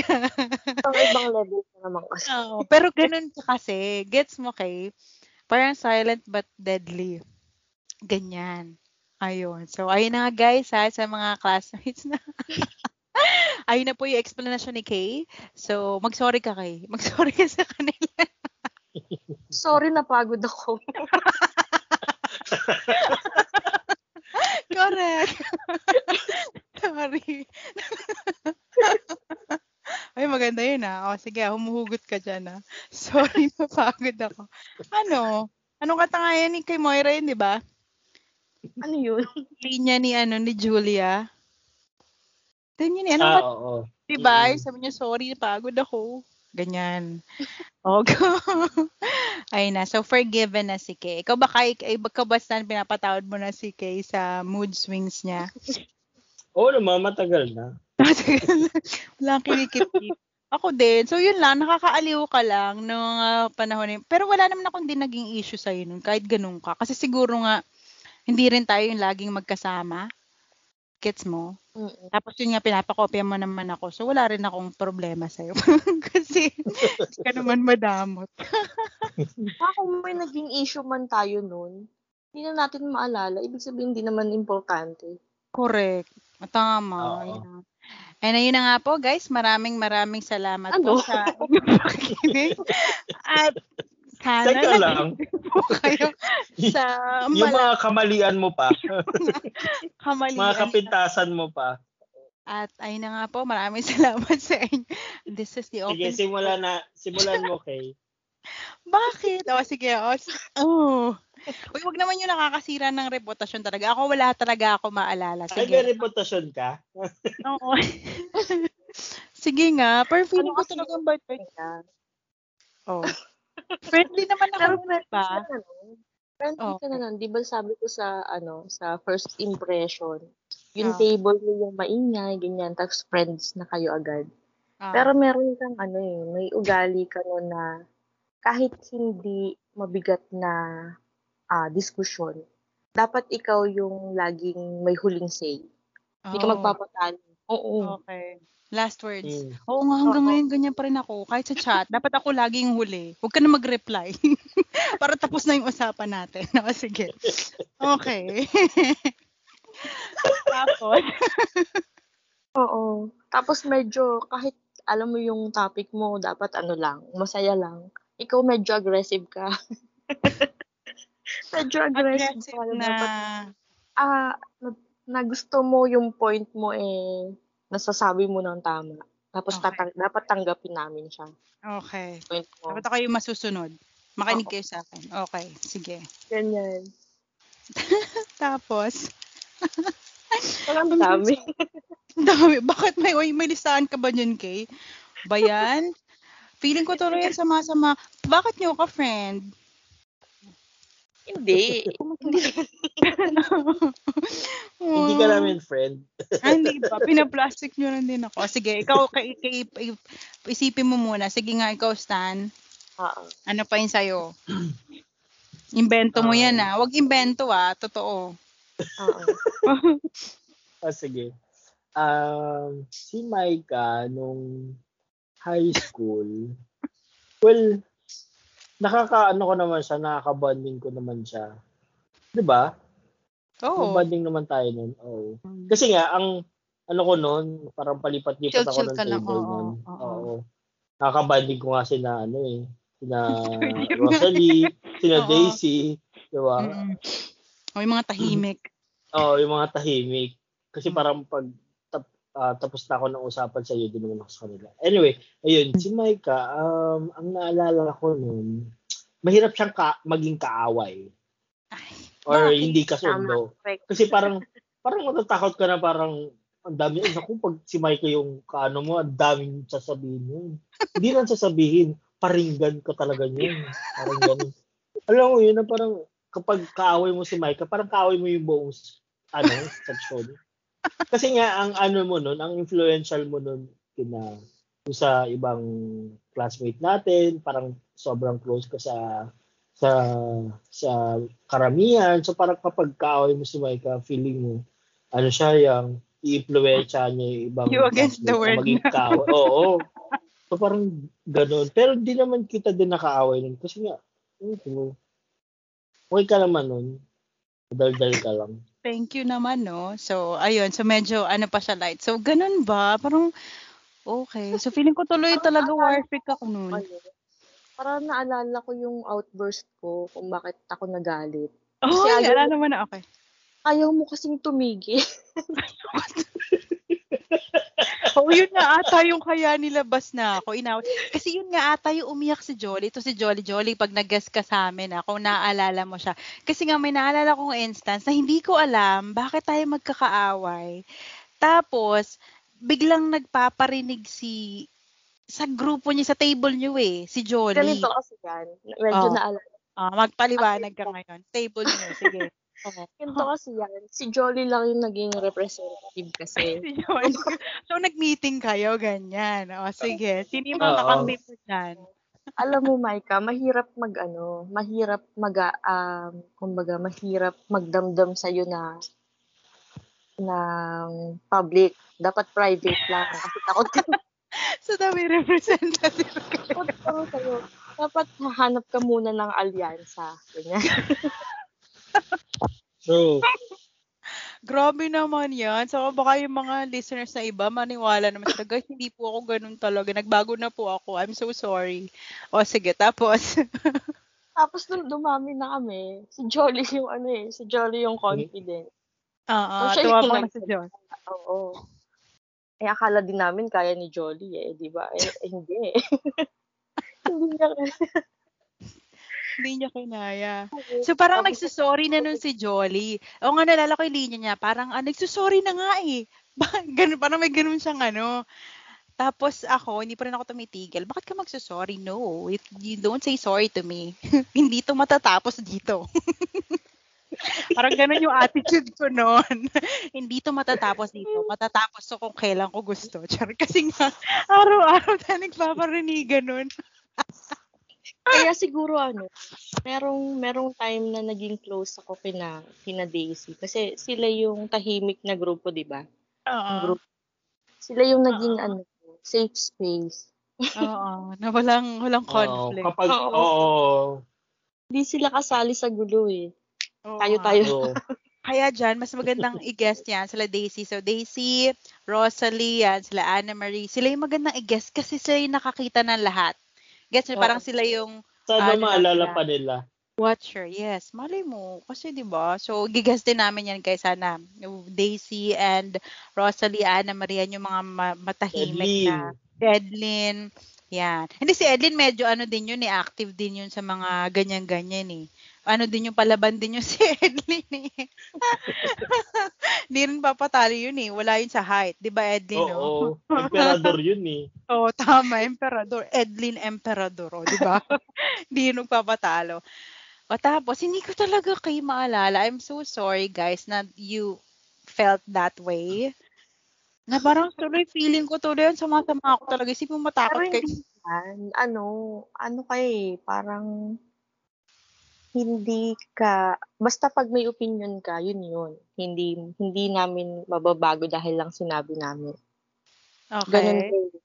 Ang ibang level na naman kasi. Oo, pero ganun ka kasi. Gets mo kay? Parang silent but deadly. Ganyan. Ayun. So, ayun na nga guys ha, sa mga classmates na. *laughs* ayun na po yung explanation ni Kay. So, mag-sorry ka Kay. Mag-sorry ka sa kanila. Sorry, napagod ako. *laughs* *laughs* Correct. *laughs* Sorry. *laughs* Ay, maganda yun ah. O, sige, humuhugot ka dyan ah. Sorry, napagod ako. Ano? Anong katangayan ni kay Moira yun, di ba? ano yun? Linya ni ano ni Julia. Then yun, eh, ano ah, ka, oo. di ba? Mm. Sabi niya, sorry, napagod ako. Ganyan. Okay. *laughs* Ayun na. So, forgiven na si Kay. Ikaw ba, Kay, ikaw ba Stan, pinapatawad mo na si Kay sa mood swings niya? Oo naman, *laughs* matagal na. Wala kang kinikip-kip. Ako din. So, yun lang. Nakakaaliw ka lang nung uh, panahon na. Pero wala naman akong din naging issue sa'yo nun. Kahit ganun ka. Kasi siguro nga, hindi rin tayo yung laging magkasama. Gets mo? Mm-mm. Tapos yun nga, pinapakopya mo naman ako. So, wala rin akong problema sa'yo. *laughs* Kasi, hindi ka naman madamot. *laughs* Ah, kung may naging issue man tayo nun, hindi na natin maalala. Ibig sabihin, hindi naman importante. Correct. Tama. Ayun. And ayun na nga po, guys. Maraming maraming salamat Ano? po sa inyong pakikinig. *laughs* At sana Teka lang. po *laughs* kayo *laughs* sa Yung mala- mga kamalian mo pa, *laughs* kamalian. mga kapintasan mo pa. At ayun na nga po, maraming salamat sa inyo. This is the Sige, open. simula na, simulan mo kay. Bakit? O, sige. O, s- oh. Uy, wag naman yung nakakasira ng reputasyon talaga. Ako wala talaga ako maalala. Ay, may Sige. reputasyon ka? Oo. sige nga. Pero feeling ko talaga yung- birthday. Oh. Friendly naman ako friendly ba? ka na nun. Friendly Oo. ka na nun. Di ba sabi ko sa, ano, sa first impression, yung Oo. table mo yung maingay, ganyan, tapos friends na kayo agad. Ah. Pero meron kang, ano eh, may ugali ka nun na kahit hindi mabigat na ah diskusyon, dapat ikaw yung laging may huling say. Hindi ka Oh, magpapatalo. Oo. Okay. Last words. Mm. Oo nga, hanggang Oo. ngayon ganyan pa rin ako. Kahit sa chat, *laughs* dapat ako laging huli. Huwag ka na mag-reply. *laughs* Para tapos na yung usapan natin. O, *laughs* sige. Okay. Tapos, Oo. Tapos medyo, kahit alam mo yung topic mo, dapat ano lang, masaya lang. Ikaw medyo aggressive ka. medyo aggressive, aggressive ka. na... Dapat, ah, na, gusto mo yung point mo eh, nasasabi mo ng tama. Tapos Okay. tatang- dapat tanggapin namin siya. Okay. Point mo. Dapat ako yung masusunod. Makinig Oo. kayo sa akin. Okay, sige. Ganyan. *laughs* Tapos, *laughs* Ang dami. dami. Bakit may, oy, may listahan ka ba niyan, Kay? Bayan? *laughs* Feeling ko tuloy yan sama-sama. Bakit nyo ka, friend? Hindi. Hindi. *laughs* Hindi ka namin friend. *laughs* Ah, hindi ba? Pinaplastic nyo lang din ako. Sige, ikaw, kay, kay, isipin mo muna. Sige nga, ikaw, Stan. Oo. Ano pa yun sa'yo? Invento mo yan, Um, ah. Huwag invento, ah. Totoo. Oo. *laughs* Ah, sige. Um, si Maika nung high school, well, nakakaano ko naman siya, nakaka-bonding ko naman siya. 'Di ba? Oo. Bonding naman tayo nun. Oo. Kasi nga, ang ano ko nun, parang palipat-lipat ako ng table oo, nun. oo. Oo. Nakaka-bonding ko nga sina, ano eh, sina Rosalie, sina. *laughs* Daisy, di ba? Mm-mm. O yung mga tahimik. Oo, yung mga tahimik. Kasi Mm. parang pag ah, tapos na ako ng usapan sa iyo, din naman ako sa kanila. Anyway, ayun, si Maika, um, ang naalala ko nun, mahirap siyang ka, maging kaaway. Ay, Or Bakit? hindi kasundo. Kasi parang, parang matatakot ka na parang, ang dami, ay, naku, pag si Maika yung kaano mo, ang daming sasabihin yun. hindi lang sasabihin, paringgan ka talaga yun. Parang ganun. Alam mo yun, na parang, kapag kaaway mo si Maika, parang kaaway mo yung buong, ano, section. Kasi nga, ang ano mo nun, ang influential mo nun, kina, sa ibang classmate natin, parang sobrang close ka sa sa sa karamihan. So parang kapag kaaway mo si Maika, feeling mo, ano siya, yung i-influensya niya yung ibang You against the world maging kaaway. Oo. So parang ganun. Pero di naman kita din nakaaway nun. Kasi nga, ano, okay ka naman nun. Dal-dal ka lang. Thank you naman, no? So, ayun. So, medyo ano pa siya light. So, ganun ba? Parang, okay. So, feeling ko tuloy talaga warfik ako. Ano, parang naalala ko yung outburst ko kung bakit ako nagalit. Oh, Kasi ayaw- ala naman na, okay. Ayaw mo kasing tumigil. *laughs* *laughs* Oo, *laughs* oh, yun nga ata yung kaya nilabas na ako. Inaw Kasi yun nga ata yung umiyak si Jolly. Ito si Jolly Jolly pag nag-guest ka sa amin ah, kung naaalala mo siya. Kasi nga may naalala kong instance na hindi ko alam bakit tayo magkakaaway. Tapos, biglang nagpaparinig si sa grupo niya, sa table niyo eh, si Jolly. Ganito kasi yan. Medyo Oh. naalala. Ah, magpaliwanag ka ngayon. Table niyo, sige. *laughs* Oo. Ganito kasi yan. Si Jolly lang yung naging representative kasi. *laughs* Si Jolly. so, nag-meeting kayo, ganyan. O, sige. Sino yung mga dyan? Alam mo, Maika, mahirap mag ano, mahirap mag um, kumbaga mahirap magdamdam sa na ng public. Dapat private lang kasi takot ka So, dami representative kayo. takot ka sa'yo. Dapat hahanap ka muna ng alyansa. Ganyan. *laughs* True. Grabe naman yan. So, baka yung mga listeners na iba, maniwala naman sila, guys, hindi po ako ganun talaga. Nagbago na po ako. I'm so sorry. O, sige. Tapos, *laughs* Tapos nung dumami na kami, si Jolly yung ano eh, si Jolly yung confident. oo, Oh, siya tuwa yung pa na si John. Oo. Eh, akala din namin kaya ni Jolly eh, di ba? Eh, eh, hindi eh. *laughs* hindi niya Hindi niya kinaya. So, parang nagsusorry na nun si Jolly. O nga, nalala ko yung linya niya. Parang, ah, nagsusorry na nga eh. *laughs* Ganun, parang may ganun siyang ano. Tapos ako, hindi pa rin ako tumitigil. Bakit ka magsusorry? No, it, you don't say sorry to me. *laughs* hindi to matatapos dito. *laughs* parang ganun yung attitude ko noon. hindi to matatapos dito. Matatapos to kung kailan ko gusto. Char, kasi nga, araw-araw tayo nagpaparinigan nun. Kaya siguro ano, merong merong time na naging close ako kina kina Daisy kasi sila yung tahimik na grupo, 'di ba? Oo. Group. Sila yung naging ano, safe space. Oo, na walang walang Oo, conflict. kapag, Oo. oo. Hindi sila kasali sa gulo eh. Oo Tayo-tayo. Oo. *laughs* Kaya dyan, mas magandang *laughs* i-guest yan sila Daisy. So, Daisy, Rosalie, yan, sila Anna Marie. Sila yung magandang i-guest kasi sila yung nakakita ng lahat. Gets mo? Parang sila yung Sana Ano maalala pa nila. watcher. Yes, malay mo. Kasi, di ba? So, gigest din namin yan kay sana. Daisy and Rosalie, Anna Marie, yan yung mga ma- matahimik na. Edlin. Si Edlin. Yan. Hindi si Edlin medyo ano din yun eh, active din yun sa mga ganyan-ganyan eh. Ano din yung palaban din yun *laughs* si Edlin eh. Hindi rin papatalo yun eh. Wala yun sa height. Di ba Edlin? no? Oo. Emperador yun eh. *laughs* Oo, tama. Emperador. Edlin Emperador. O, di ba? *laughs* Hindi yun nagpapatalo. O tapos, hindi ko talaga kayo maalala. I'm so sorry guys na you felt that way. Na parang tuloy feeling ko tuloy yun, sumasama ako talaga. Isipin mo matakot Pero kayo. Ano, ano kay eh, parang hindi ka, basta pag may opinion ka, yun yun. Hindi, hindi namin mababago dahil lang sinabi namin. Ganun Okay. kayo.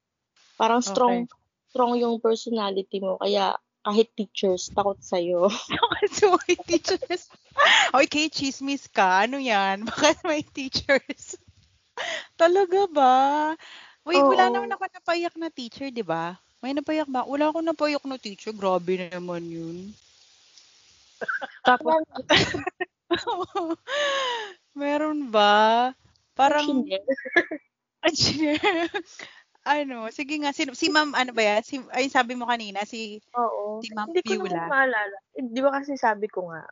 Parang strong, strong yung personality mo. Kaya kahit teachers, takot sa'yo. *laughs* so, may teachers. *laughs* Okay, chismis ka. Ano yan? *laughs* Bakit may teachers? Talaga ba? Wait, wala Oo. naman ako napayak na teacher, di ba? May napayak ba? Wala akong napayak na teacher. Grabe na naman yun. Tapos, *laughs* meron ba? Parang, engineer. ano, *laughs* sige nga, si, si ma'am, ano ba yan? Si, ay, sabi mo kanina, si, Oo. Si Ma'am hindi ko Piula. naman maalala. Di ba kasi sabi ko nga,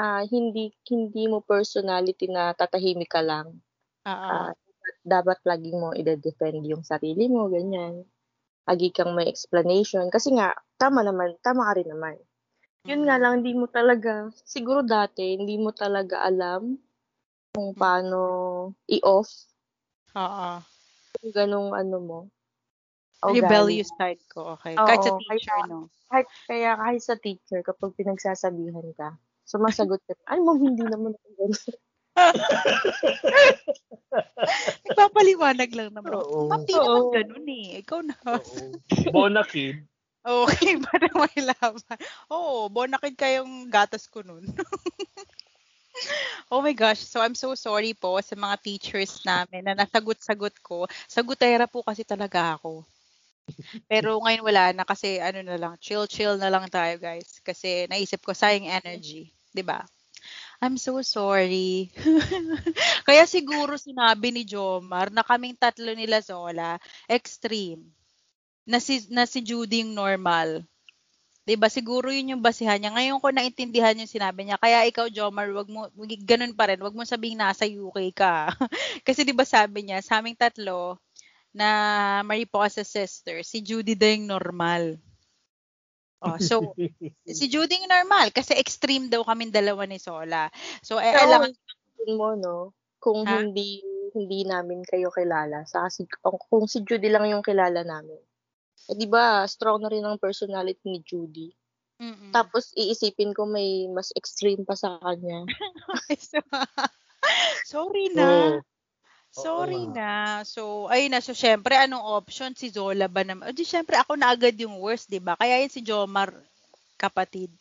ah hindi hindi mo personality na tatahimik ka lang. ah, Ah, dapat lagi mo i-defend yung sarili mo, ganyan. Lagi kang may explanation. Kasi nga, tama naman, tama ka rin naman. Yun nga lang, hindi mo talaga, siguro dati, hindi mo talaga alam kung paano i-off oo. yung ganong ano mo. Rebellious ugali. side ko, okay. Kahit sa Oo, teacher, kaya- no? Kahit, kaya kahit sa teacher, kapag pinagsasabihan ka, sumasagot ka, ay mo, hindi naman ako ganun. *laughs* Nagpapaliwanag lang naman. Oo. Di naman Oo. ganun eh. Ikaw na. Oo. Bona kid. Okay, *laughs* ba na may laban? Oo, bonakid kayong gatas ko nun. *laughs* Oh my gosh. So I'm so sorry po sa mga teachers namin na nasagot-sagot ko. Sagutera po kasi talaga ako. Pero ngayon wala na kasi ano na lang, chill-chill na lang tayo guys. Kasi naisip ko sayang energy. 'di ba? I'm so sorry. *laughs* Kaya siguro sinabi ni Jomar na kaming tatlo nila Zola, extreme. Na si, na si Judy yung normal. 'Di ba? Siguro 'yun yung basihan niya. Ngayon ko naintindihan yung sinabi niya. Kaya ikaw, Jomar, wag mo ganun pa rin. Wag mo sabihing nasa UK ka. *laughs* Kasi 'di ba sabi niya, sa aming tatlo na Mariposa sister, si Judy daw yung normal. Oh, so *laughs* si Judy yung normal kasi extreme daw kami dalawa ni Sola. So eh, alam mo no, kung Ha? hindi hindi namin kayo kilala, sa si, kung si Judy lang yung kilala namin. Eh, di ba, strong na rin ang personality ni Judy. Mm-mm. Tapos iisipin ko may mas extreme pa sa kanya. *laughs* So, *laughs* Sorry na. Oo. Sorry Oo na. So, ayun na. So, syempre, anong option? Si Zola ba naman? O, di, syempre, ako na agad yung worst, di ba? Kaya yun si Jomar, kapatid.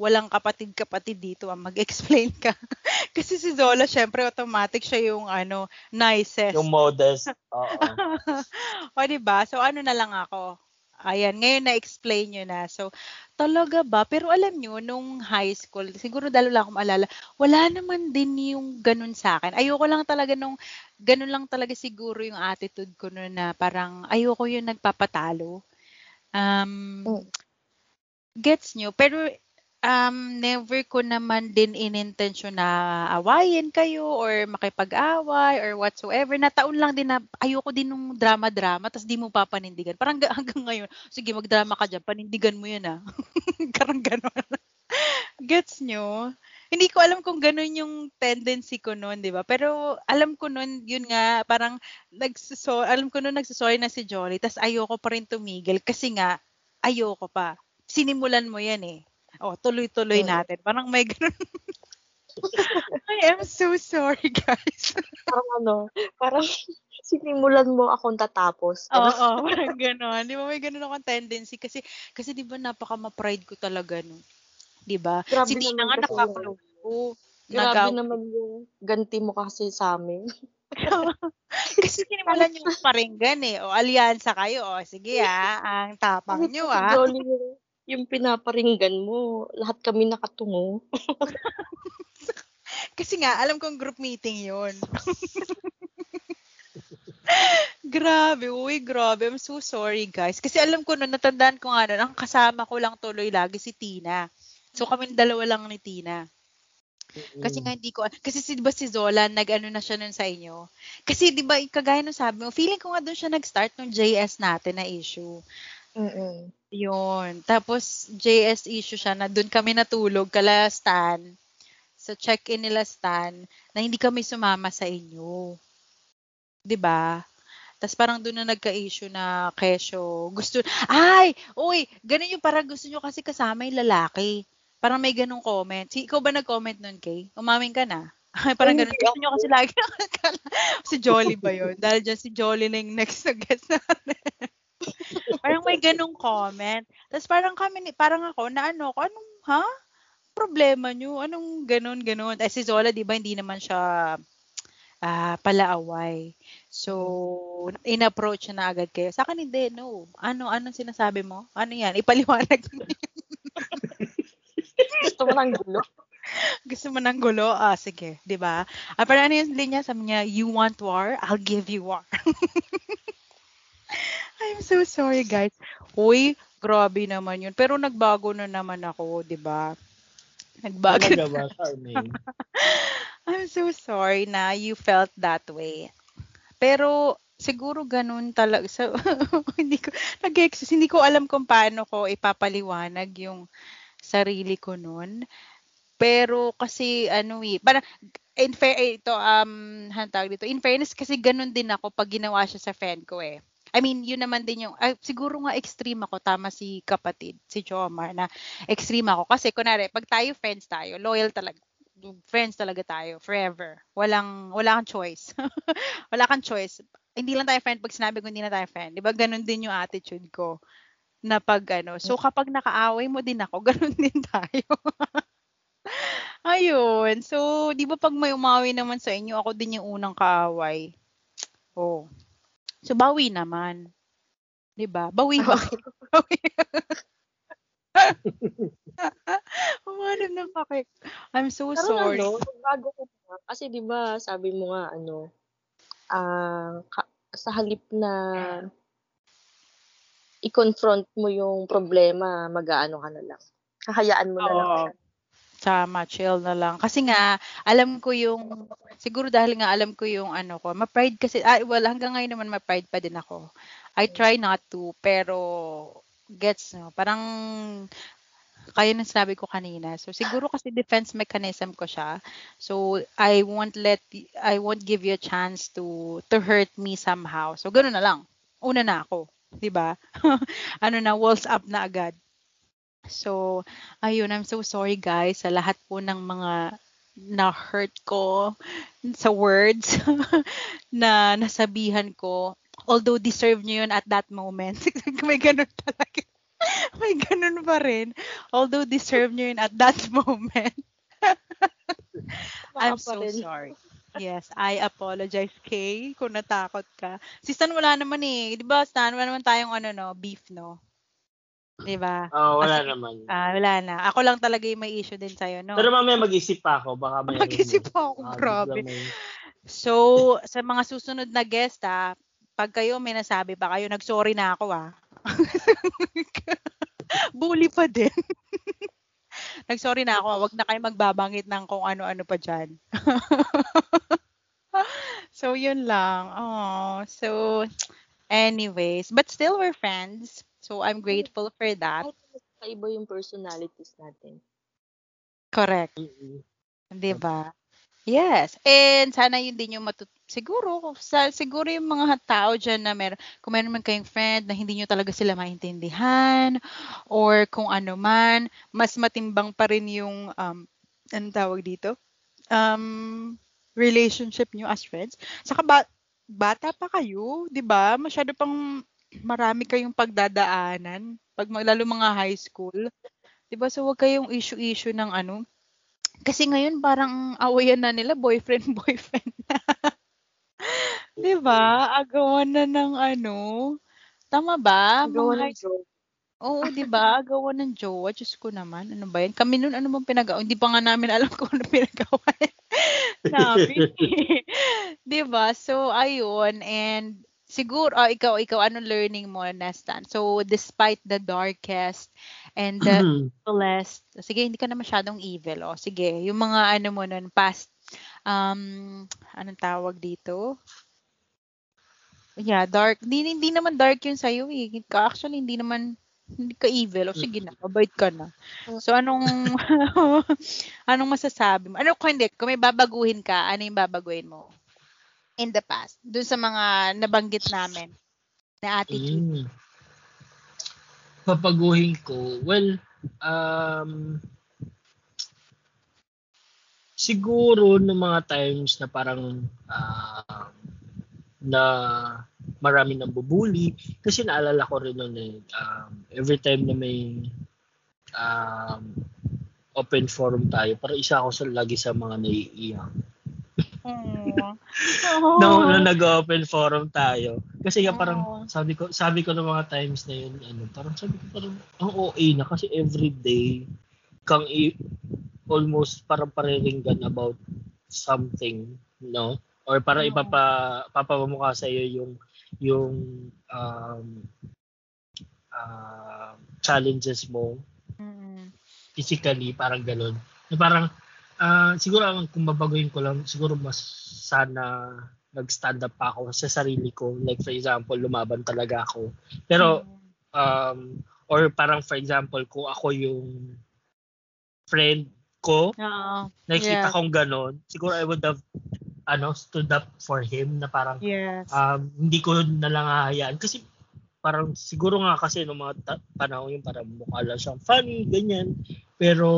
Walang kapatid-kapatid dito. Ah. Mag-explain ka. *laughs* Kasi si Zola, syempre, automatic siya yung, ano, nicest. Yung modest. Oo. *laughs* o, di ba? So, ano na lang ako? Ayan, ngayon na-explain nyo na. So, talaga ba? Pero alam nyo, nung high school, siguro dalo lang akong maalala, wala naman din yung ganun sa akin. Ayoko lang talaga nung, ganun lang talaga siguro yung attitude ko noon na parang ayoko yung nagpapatalo. Um, Mm. gets nyo? Pero um, never ko naman din inintensyon na awayin kayo or makipag-away or whatsoever. Na taon lang din na ayoko din nung drama-drama tapos di mo papanindigan. Parang ga- *laughs* hanggang ngayon, sige mag-drama ka dyan, panindigan mo yun ah. *laughs* Karang ganon. *laughs* Gets nyo? Hindi ko alam kung ganun yung tendency ko noon, di ba? Pero alam ko noon, yun nga, parang nagsuso, alam ko noon nagsusorry na si Jolly, tas ayoko pa rin tumigil kasi nga, ayoko pa. Sinimulan mo yan eh. Oh, tuloy-tuloy natin. Parang may ganun. *laughs* I am so sorry, guys. Parang ano, parang *laughs* sinimulan mo akong tatapos. Oo, *laughs* parang gano'n. Di ba may gano'n akong tendency? Kasi, kasi di ba napaka-ma-pride ko talaga, no? Di ba? Grabe Si Tina nga ko. Grabe Nagaw. naman yung ganti mo kasi sa amin. Kasi sinimulan yung paringgan eh. O, alyansa kayo. O, sige ah. Ang tapang nyo ah. Jolly yung, pinaparinggan mo, lahat kami nakatungo. *laughs* Kasi nga, alam kong group meeting yun. *laughs* grabe, uy, grabe. I'm so sorry, guys. Kasi alam ko noon, natandaan ko nga noon, ang kasama ko lang tuloy lagi si Tina. So, kami dalawa lang ni Tina. Kasi nga hindi ko, kasi si, di ba si Zola, nag-ano na siya nun sa inyo? Kasi di ba, kagaya nung sabi mo, feeling ko nga doon siya nag-start nung JS natin na issue. Mm-mm. Yun. Tapos, JS issue siya na doon kami natulog, kala Stan. Sa check-in nila Stan, na hindi kami sumama sa inyo. 'Di ba? Tapos parang doon na nagka-issue na kesyo. Gusto, ay, uy, ganun yung parang gusto nyo kasi kasama yung lalaki. Parang may ganung comment. Si, ikaw ba nag-comment nun, Kay? Umamin ka na. *laughs* Ay, parang ganun. Gusto nyo kasi lagi *laughs* si Jolly ba yun? Dahil dyan si Jolly na yung next na guest natin. *laughs* parang may ganung comment. Tapos parang kami, ni- parang ako, na ano ko, anong, ha? Problema nyo? Anong ganun, ganun? Eh, si Zola, di ba, hindi naman siya ah palaaway. So, in-approach na agad kayo. Sa akin, hindi, no. Ano, anong sinasabi mo? Ano yan? Ipaliwanag mo. Gusto mo ng gulo? Gusto mo ng gulo? Ah, sige. Di ba? Ah, parang ano yung linya? Sabi niya, you want war? I'll give you war. *laughs* I'm so sorry, guys. Uy, grabe naman yun. Pero nagbago na naman ako, di ba? Nagbago. Talaga ba, *laughs* Charmaine? *laughs* I'm so sorry na you felt that way. Pero siguro ganun talaga. So, *laughs* hindi ko nag hindi ko alam kung paano ko ipapaliwanag yung sarili ko noon. Pero kasi ano eh, parang in fair eh, ito um hantag dito. In fairness kasi ganun din ako pag ginawa siya sa friend ko eh. I mean, yun naman din yung, ay, siguro nga extreme ako, tama si kapatid, si Jomar, na extreme ako. Kasi, kunwari, pag tayo friends tayo, loyal talaga, friends talaga tayo, forever. Walang, wala kang choice. *laughs* wala kang choice. Hindi lang tayo friend pag sinabi ko hindi na tayo friend. Di ba, ganun din yung attitude ko na pag ano. So, kapag nakaaway mo din ako, *laughs* ganun din tayo. *laughs* Ayun. So, di ba pag may umawi naman sa inyo, ako din yung unang kaaway. Oh. So, bawi naman. Di ba? Bawi ba? *laughs* bawi. Umarap ng kakik. I'm so Pero sorry. ano, bago ko pa, kasi di ba sabi mo nga ano, ah ka- sa halip na i-confront mo yung problema, mag-aano ka na lang. Hahayaan mo na lang Oo. Tama, chill na lang. Kasi nga, alam ko yung, siguro dahil nga alam ko yung ano ko, ma-pride kasi, ah, well, hanggang ngayon naman ma-pride pa din ako. I try not to, pero gets, no? Parang, kaya nang sinabi ko kanina. So, siguro kasi defense mechanism ko siya. So, I won't let, I won't give you a chance to, to hurt me somehow. So, ganoon na lang. Una na ako. 'di ba? *laughs* ano na, walls up na agad. So, ayun, I'm so sorry guys sa lahat po ng mga na-hurt ko sa words *laughs* na nasabihan ko. Although deserve nyo yun at that moment. *laughs* May ganun talaga. *laughs* May ganun pa rin. Although deserve nyo yun at that moment. I'm so sorry. Yes, I apologize, Kay, kung natakot ka. Si Stan wala naman eh. Di ba, Stan, wala naman tayong ano, no, beef, no? Di ba? Ah, wala Kasi- naman. Ah, wala na. Ako lang talaga yung may issue din sa'yo, no? Pero mamaya mag-isip pa ako. Baka may *laughs* Mag-isip pa ako, Ah, grabe. So, sa mga susunod na guest, ah, pag kayo may nasabi pa kayo, nag-sorry na ako, ah. *laughs* Bully pa din. *laughs* nag-sorry na ako, ah. wag na kayo magbabangit ng kung ano-ano pa dyan. so, yun lang. Oh, so, anyways, but still we're friends. So, I'm grateful for that. Kahit iba yung personalities natin. Correct. Mm-mm. 'Di ba? Yes. And sana yun din yung matut siguro sa siguro yung mga tao diyan na meron kung meron man kayong friend na hindi nyo talaga sila maintindihan or kung ano man, mas matimbang pa rin yung um anong tawag dito? Um relationship nyo as friends. Saka ba, bata pa kayo, 'di ba? Masyado pang marami kayong pagdadaanan pag lalo mga high school. 'Di ba? So wag kayong issue-issue ng ano. Kasi ngayon parang awayan na nila boyfriend *laughs* boyfriend. 'Di ba? Agawan na ng ano. Tama ba? Gawa Mga ng joke. Oo, 'di ba? Agawan ng jowa. Diyos ko naman. Ano ba 'yan? Kami noon ano bang pinagawa? Hindi pa nga namin alam *laughs* kung ano pinagawa namin. *laughs* 'Di ba? So ayun and siguro ah, ikaw ikaw anong learning mo Nestan? So despite the darkest and the blessed. Sige, hindi ka na masyadong evil. O, sige, yung mga ano mo nun, past, um, anong tawag dito? Yeah, dark. Hindi, hindi naman dark yun sa'yo eh. Actually, hindi naman, hindi ka evil. O, sige na, mabait ka na. So, anong, *laughs* anong masasabi mo? Ano kung hindi, kung may babaguhin ka, ano yung babaguhin mo? In the past. Dun sa mga nabanggit namin na attitude. Mm. Papaguhin ko. Well, um, siguro no mga times na parang um, na marami nang bubuli kasi naalala ko rin noon eh um, every time na may um, open forum tayo para isa ako sa lagi sa mga naiiyak. No, *laughs* no nag-open forum tayo. Kasi nga parang sabi ko sabi ko ng mga times na yun, ano, parang sabi ko parang ang OA na kasi every day kang i- almost parang pariringgan about something, no? Or para Oo. ipapa papamukha sa iyo yung yung um, ah, challenges mo Mm. physically, parang galon. Na parang, ah, siguro ang kung babaguhin ko lang, siguro mas sana nag-stand up pa ako sa sarili ko. Like for example, lumaban talaga ako. Pero, um, or parang for example, kung ako yung friend ko, Oo. nakikita Yeah. kong ganon, siguro I would have ano, stood up for him na parang Yes. um, hindi ko na lang hahayaan. Kasi parang siguro nga kasi nung mga ta- panahon yung parang mukha lang siyang funny, ganyan. Pero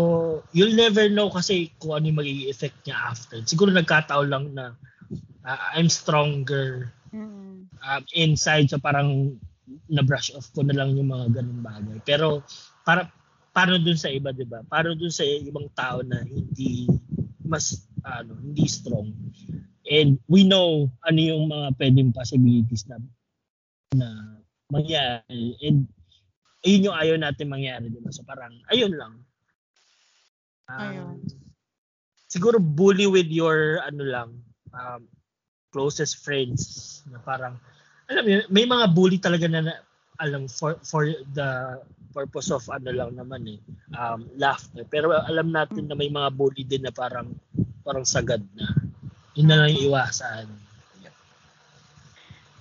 you'll never know kasi kung ano yung magiging effect niya after. Siguro nagkataon lang na ah, I'm stronger Mm. inside so parang na-brush off ko na lang yung mga ganun bagay. Pero para para dun sa iba, 'di ba? Para dun sa ibang tao na hindi mas ano, hindi strong. And we know ano yung mga pwedeng possibilities na na mangyari. And ayun yung ayaw natin mangyari, di ba? So parang, ayun lang. Um, Ayun. Siguro bully with your, ano lang, um, closest friends. Na parang, alam mo, may mga bully talaga na, na alam, for, for the purpose of ano lang naman eh, um, laughter. Pero alam natin na may mga bully din na parang, parang sagad na. Yun na lang iwasan.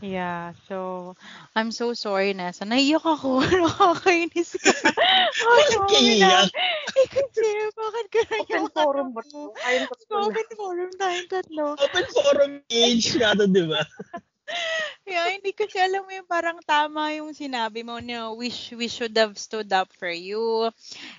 Yeah, so I'm so sorry na. So naiyak ako. *laughs* Nakakainis ka. Bakit Ano, kaiyak? Eh, kasi bakit ka Open naiyak forum ba ako? to? Ayun open forum tayong tatlo. Open forum age na to, di ba? *laughs* Yeah, hindi kasi alam mo yung parang tama yung sinabi mo na we, sh- we should have stood up for you.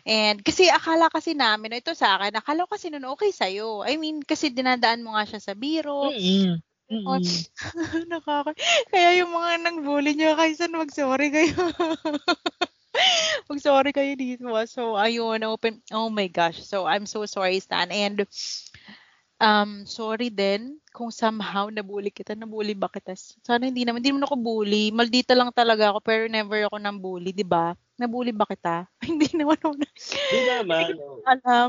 And kasi akala kasi namin, ito sa akin, akala ko kasi nun okay sa'yo. I mean, kasi dinadaan mo nga siya sa biro. Mm-mm. Oh, Mm-mm. *laughs* Nakaka... Kaya yung mga nang bully niyo, kaysan mag-sorry kayo. *laughs* mag-sorry kayo dito. ah. So, ayun, open... Oh my gosh. So, I'm so sorry, Stan. And, um, sorry din kung somehow nabully kita. Nabully ba kita? Sana hindi naman. Hindi naman ako bully. Maldita lang talaga ako, pero never ako nang bully, di ba? Nabully ba kita? *laughs* hindi naman ako na Hindi naman. alam.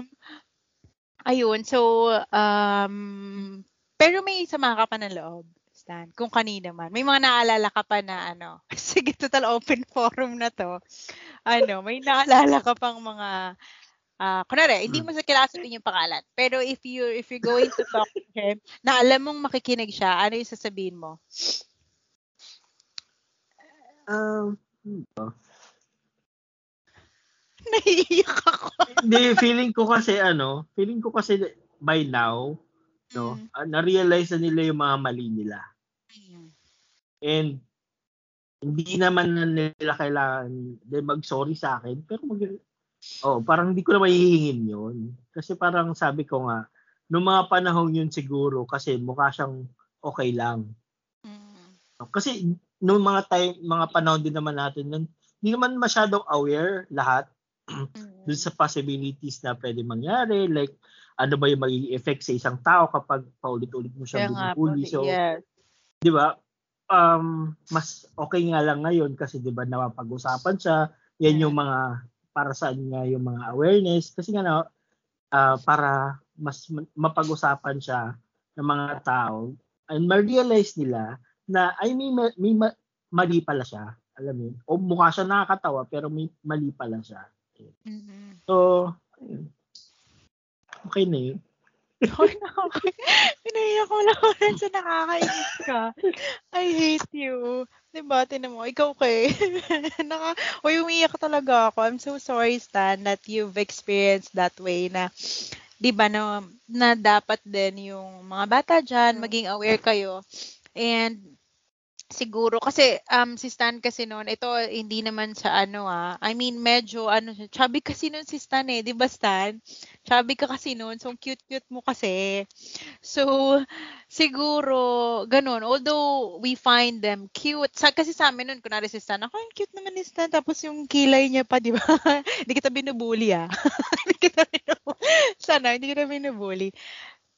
Ayun, so, um, pero may sama ka pa ng loob, Stan, kung kanina man. May mga naalala ka pa na ano, *laughs* sige, total open *laughs* forum na to. Ano, may naalala ka pang mga, ah, kunwari, hindi mo sa kilasatin yung pangalan. Pero if you if you're going to talk to him, na alam mong makikinig siya, ano yung sasabihin mo? Um? *laughs* Naiiyak ako. Hindi, feeling ko kasi ano, feeling ko kasi by now, no, Mm. ah, na-realize na nila yung mga mali nila. Mm. And hindi naman na nila kailangan din mag-sorry sa akin, pero mag Oh, parang hindi ko na mahihingin yun. Kasi parang sabi ko nga, noong mga panahon yun siguro, kasi mukha siyang okay lang. Mm. Kasi noong mga time, mga panahon din naman natin, nun, hindi naman masyadong aware lahat *clears throat* Mm. dun sa possibilities na pwede mangyari. Like, ano ba yung magiging effect sa isang tao kapag paulit-ulit mo Kaya siya nga po, binubuli. So, yes. di ba, um, mas okay nga lang ngayon kasi di ba napapag-usapan siya. Yan yung mga, para saan nga yung mga awareness. Kasi nga, na, ah, para mas ma- mapag-usapan siya ng mga tao and ma-realize nila na ay may, ma- may ma- mali pala siya. Alam mo? O mukha siya nakakatawa pero may mali pala siya. Mhm. So, okay. Nakaka- Pinaiyak ko lang rin sa nakakainis ka. I hate you. Diba, tinan mo, ikaw kay. *laughs* Naka, Uy, umiyak talaga ako. I'm so sorry, Stan, that you've experienced that way na, di ba, na, na dapat din yung mga bata dyan, maging aware kayo. And, siguro, kasi, um, si Stan kasi noon, ito, hindi naman sa ano ah, I mean, medyo, ano, siya, chubby kasi noon si Stan eh, di ba, Stan? Chubby ka kasi noon, so cute-cute mo kasi. So, siguro, ganun. Although, we find them cute. Sa, kasi sa amin noon, kunwari si Stan, ako, ang cute naman ni Stan. Tapos yung kilay niya pa, di ba? *laughs* hindi kita binubuli ah. *laughs* hindi kita binubuli. Sana, hindi kita binubuli.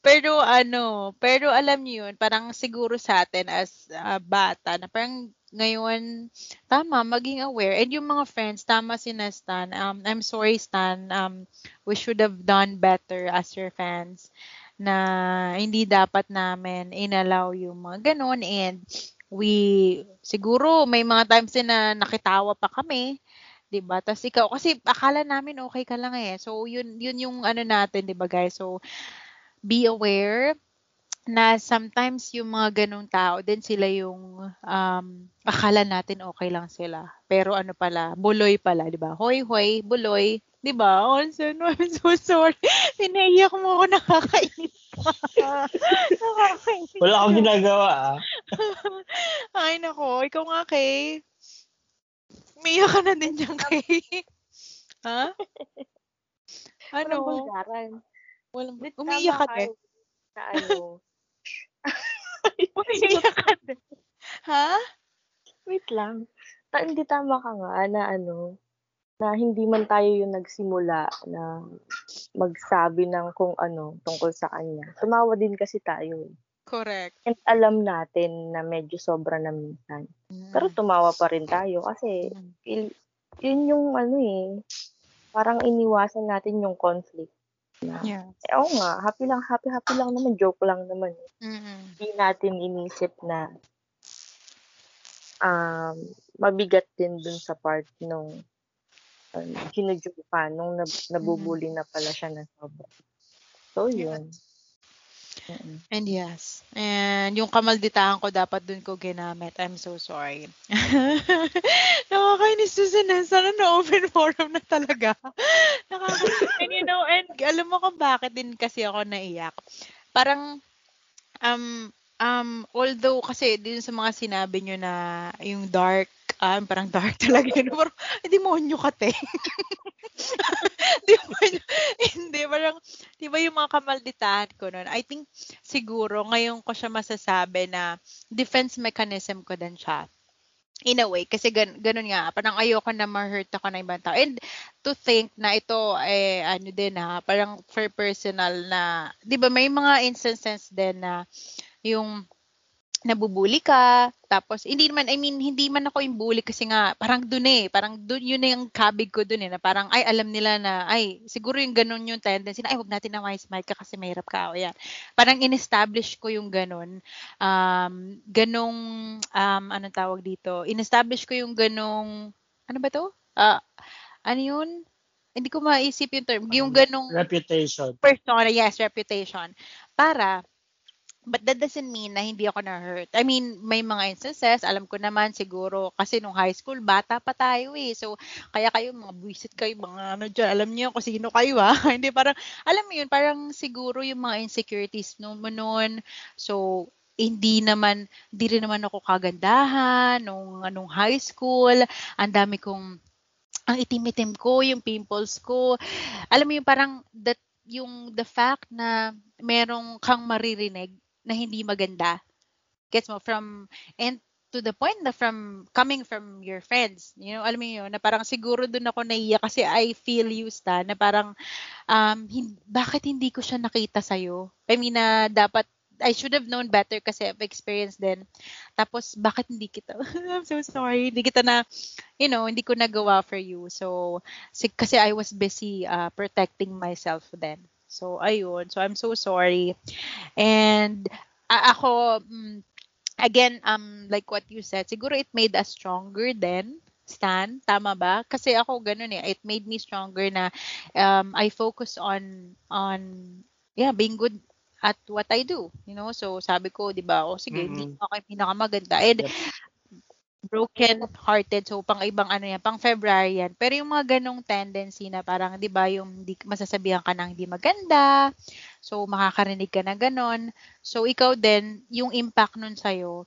Pero ano, pero alam niyo yun, parang siguro sa atin as ah, bata, na parang ngayon, tama, maging aware. And yung mga friends, tama si Stan. Um, I'm sorry, Stan. Um, we should have done better as your fans na hindi dapat namin inallow yung mga ganun. And we, siguro, may mga times din na nakitawa pa kami. 'di ba? Tapos ikaw kasi akala namin okay ka lang eh. So yun yun yung ano natin, 'di ba, guys? So be aware na sometimes yung mga ganong tao din sila yung um, akala natin okay lang sila. Pero ano pala, buloy pala, di ba? Hoy, hoy, buloy. Di ba? So, no, I'm so sorry. Pinaiyak mo ako, nakakainis pa. nakakainis *laughs* Wala akong ginagawa ah. *laughs* Ay, nako. Ikaw nga, Kay. Umiyak ka na din dyan, Kay. *laughs* ha? Ano? bulgaran. Walang, Wait, umiyak ka din. Sa ano. *laughs* Umiyak ka din. Ha? Wait lang. Ta- hindi tama ka nga na ano. na hindi man tayo yung nagsimula na magsabi ng kung ano tungkol sa kanya. Tumawa din kasi tayo. eh. Correct. And alam natin na medyo sobra na minsan. Pero tumawa pa rin tayo kasi Mm. il- yun yung ano eh, parang iniwasan natin yung conflict. Na, Yeah. eh, oo nga, happy lang, happy, happy lang naman, joke lang naman. Mm-mm. Hindi natin inisip na um, mabigat din dun sa part nung um, ginujukan, nung nab- nabubuli na pala siya na sobra. So, yun. Mm-mm. And yes. And yung kamalditahan ko dapat dun ko ginamit. I'm so sorry. *laughs* Nakakainis Susan. eh. Sana na open *laughs* forum na talaga. *laughs* Nakakainis. And you know, and alam mo kung bakit din kasi ako naiyak. Parang, um, um, although kasi din sa mga sinabi nyo na yung dark, um, parang dark *laughs* talaga yun. Parang, eh, demonyo ka, te. *laughs* demonyo. Hindi, parang, di ba yung mga kamalditahan ko nun, I think siguro ngayon ko siya masasabi na defense mechanism ko din siya. In a way, kasi gan, ganun nga, parang ayoko na ma-hurt ako ng ibang tao. And to think na ito, eh, ano din ha, parang for personal na, di ba may mga instances din na yung nabubuli ka, tapos hindi naman, I mean, hindi man ako yung bully kasi nga, parang dun eh, parang dun, yun na yung kabig ko dun eh, na parang, ay, alam nila na, ay, siguro yung ganun yung tendency na, ay, wag natin na smile ka kasi mahirap ka, o yan. Parang in-establish ko yung ganun, um, ganong, um, anong tawag dito, in-establish ko yung ganong, ano ba to? Ah, ano yun? Hindi ko maisip yung term. Yung ganong Reputation. persona, yes, reputation. Para, but that doesn't mean na hindi ako na-hurt. I mean, may mga instances, alam ko naman siguro, kasi nung high school, bata pa tayo eh. So, kaya kayo, mga buwisit kayo, mga ano dyan, alam niyo kung sino kayo ah. *laughs* hindi, parang, alam mo yun, parang siguro yung mga insecurities no, noon. So, hindi naman, hindi rin naman ako kagandahan nung, nung high school. Ang dami kong, ang itim-itim ko, yung pimples ko. Alam mo yung parang, that, yung the fact na merong kang maririnig na hindi maganda. Gets mo? From, and to the point na from, coming from your friends. You know, alam mo yun, na parang siguro doon ako naiyak kasi I feel used na, na parang, um, hin- bakit hindi ko siya nakita sa'yo? I mean, na dapat, I should have known better kasi I've experienced din. Tapos, bakit hindi kita, *laughs* I'm so sorry, hindi kita na, you know, hindi ko nagawa for you. So, si- kasi I was busy uh, protecting myself then. So, ayun. So, I'm so sorry. And, a- ako, mm, again, um, like what you said, siguro it made us stronger then, Stan, tama ba? Kasi ako ganun eh, it made me stronger na um, I focus on, on, yeah, being good at what I do. You know, so sabi ko, di ba, o sige, hindi Mhm. ako yung pinakamaganda. And Yep. Broken hearted so pang ibang ano yan pang February yan. Pero yung mga ganong tendency na parang 'di ba yung di, masasabihan ka ng hindi maganda so makakarinig ka na ganon. So ikaw din yung impact nun sa'yo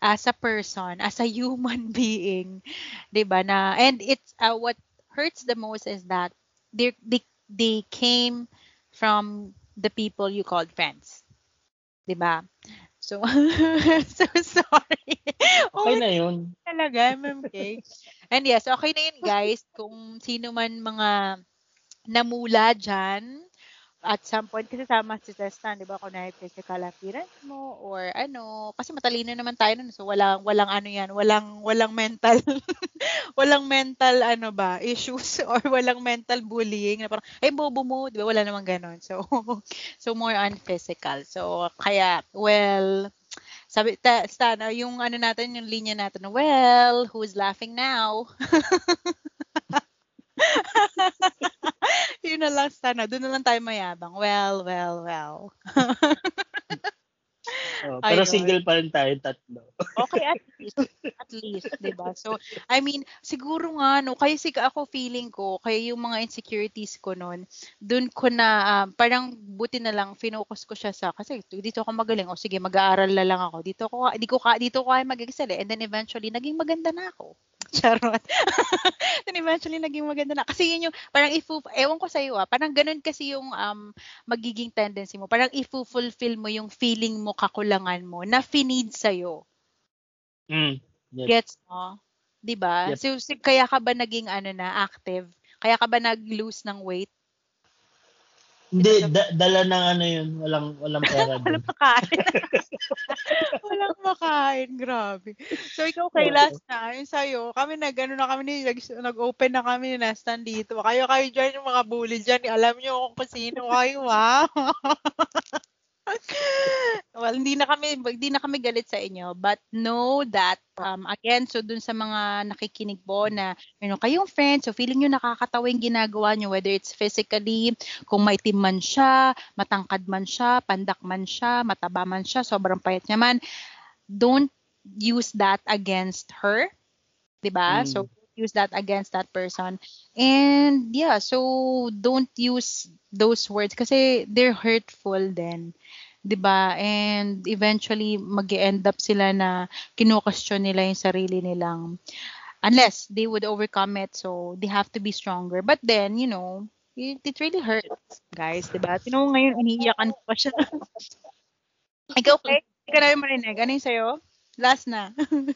as a person as a human *laughs* being 'di ba na and it's uh, what hurts the most is that they they, they came from the people you called friends 'di ba so *laughs* so sorry oh Okay na yun. talaga, MMK. And yes, okay na yun guys. Kung sino man mga namula dyan, at some point, kasi sama si Testan, di ba, kung na physical appearance mo, or ano, kasi matalino naman tayo nun, so walang, walang ano yan, walang, walang mental, *laughs* walang mental, ano ba, issues, *laughs* or walang mental bullying, na parang, ay, bobo mo, di ba, wala namang ganon. So, *laughs* so more on physical. So, kaya, well, sabi, ta, ah, yung ano natin, yung linya natin, well, who's laughing now? Yun na lang, Stan. ah. Doon na lang tayo mayabang. Well, well, well. *laughs* Oh, pero Ayun. single pa rin tayo tatlo. Okay, at *laughs* least. At least, ba? So, I mean, siguro nga, no, kaya sig ako feeling ko, kaya yung mga insecurities ko noon, dun ko na, um, parang buti na lang, finocus ko siya sa, kasi dito ako magaling, o sige, mag-aaral na lang ako, dito ko, di ko, ka- dito ko kaya mag-excel eh. And then eventually, naging maganda na ako. *laughs* Charot. *laughs* then eventually, naging maganda na. Kasi yun yung, parang if, ewan ko sa'yo ah, parang ganun kasi yung um, magiging tendency mo. Parang if-fulfill mo yung feeling mo, kakulangan mo, na finid sa'yo. Mm. Yes. Gets mo? 'Di ba? Yep. So, kaya ka ba naging ano na active? Kaya ka ba nag-lose ng weight? Hindi, da- dala ng ano yun. Walang, walang pera *laughs* doon. *laughs* Walang makain. Walang makain. Grabe. So, ikaw kay last na, yung sa'yo, kami nag, ano na kami, ni- nag- nag-open na kami ni Nestan dito. Kayo, kayo dyan, yung mga bully dyan, alam nyo kung sino kayo, ha? *laughs* *laughs* well, hindi na kami hindi na kami galit sa inyo, but know that um again, so dun sa mga nakikinig po na you know, kayong friends, so feeling niyo nakakatawa yung ginagawa niyo whether it's physically, kung may team man siya, matangkad man siya, pandak man siya, mataba man siya, sobrang payat niya man, don't use that against her. 'Di ba? Mm. So use that against that person. And yeah, so don't use those words kasi they're hurtful then. 'di ba? And eventually mag end up sila na kino-question nila yung sarili nilang unless they would overcome it so they have to be stronger. But then, you know, it, it really hurts, guys, 'di ba? Tino mo ngayon iniiyakan ko pa siya. *laughs* Ikaw, okay? Hindi ka namin marinig. Ano yung sa'yo? Last na.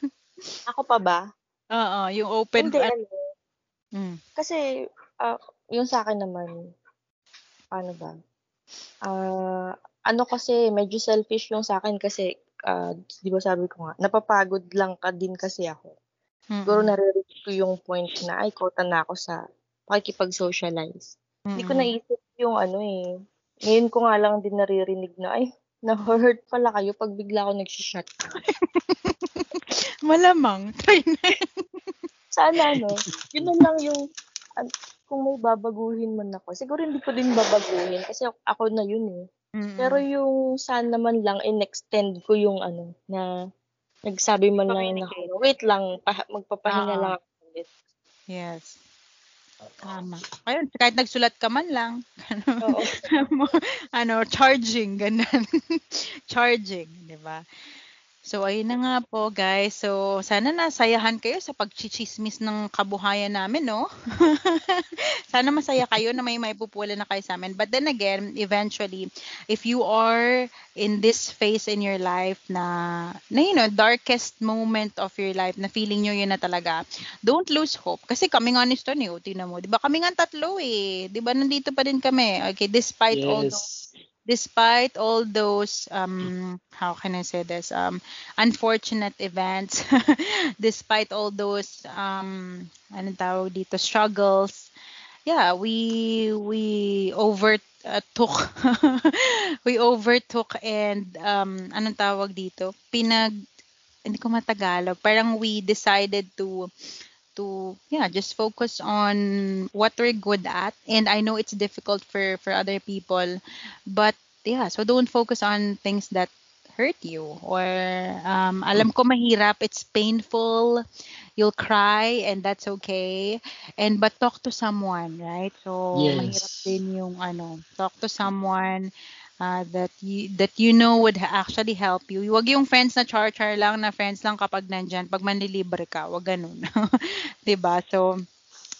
*laughs* Ako pa ba? Oo, yung open. Hindi, ano. Mm. Kasi, ah, yung sa akin naman, ano ba? Ah, ano kasi, medyo selfish yung sa akin kasi, ah, di ba sabi ko nga, napapagod lang ka din kasi ako. Siguro Mm-mm. nare-reach ko yung point na, ay, kota na ako sa pakikipag-socialize. Hindi ko naisip yung ano eh. Ngayon ko nga lang din naririnig na, ay, na-hurt pala kayo pag bigla ako nag-shut. *laughs* Malamang. *laughs* Try na. Sana, no? Yun lang yung, kung may babaguhin man ako, siguro hindi ko din babaguhin kasi ako na yun eh. Mm-mm. Pero yung sana man lang in-extend ko yung ano, na nagsabi man lang na, wait lang, pa- magpapahinga Ah. lang ako ulit. Yes. Tama. Ayun, kahit nagsulat ka man lang. Oo. *laughs* ano, charging, ganun. *laughs* charging, di ba? So, ayun na nga po, guys. So, sana nasayahan kayo sa pagchichismis ng kabuhayan namin, no? *laughs* sana masaya kayo na may maipupula na kayo sa amin. But then again, eventually, if you are in this phase in your life na, na you know, darkest moment of your life, na feeling nyo yun na talaga, don't lose hope. Kasi kami nga ni Stone, eh, tingnan mo. Di ba kami nga tatlo eh. Di ba nandito pa din kami. Okay, despite all those Yes. Despite all those um how can I say this? Um unfortunate events *laughs* despite all those um anong tawag dito struggles yeah we we overtook *laughs* we overtook and um anong tawag dito? Pinag hindi ko matagalog parang we decided to to yeah just focus on what we're good at. And i know it's difficult for for other people but yeah so don't focus on things that hurt you or um, alam ko mahirap it's painful you'll cry and that's okay. And but talk to someone right? So mahirap Yes. din yung ano talk to someone uh, that you that you know would actually help you. Huwag yung friends na char-char lang na friends lang kapag nandyan, pag manlilibre ka, wag ganun. *laughs* 'Di ba? So,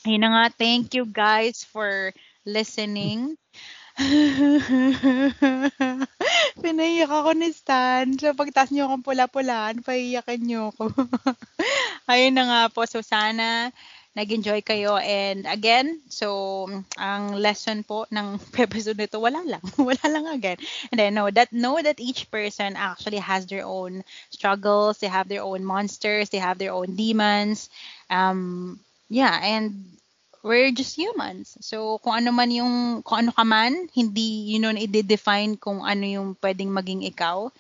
ayun na nga, thank you guys for listening. *laughs* Pinaiyak ako ni Stan. So, pagtas niyo akong pula-pulaan, paiyakin niyo ako. *laughs* Ayun na nga po. So, sana nag-enjoy kayo. And again, so, ang lesson po ng *laughs* episode nito, wala lang. *laughs* wala lang again. And then, know that, know that each person actually has their own struggles. They have their own monsters. They have their own demons. Um, yeah, and we're just humans. So, kung ano man yung, kung ano ka man, hindi yun know, i-define kung ano yung pwedeng maging ikaw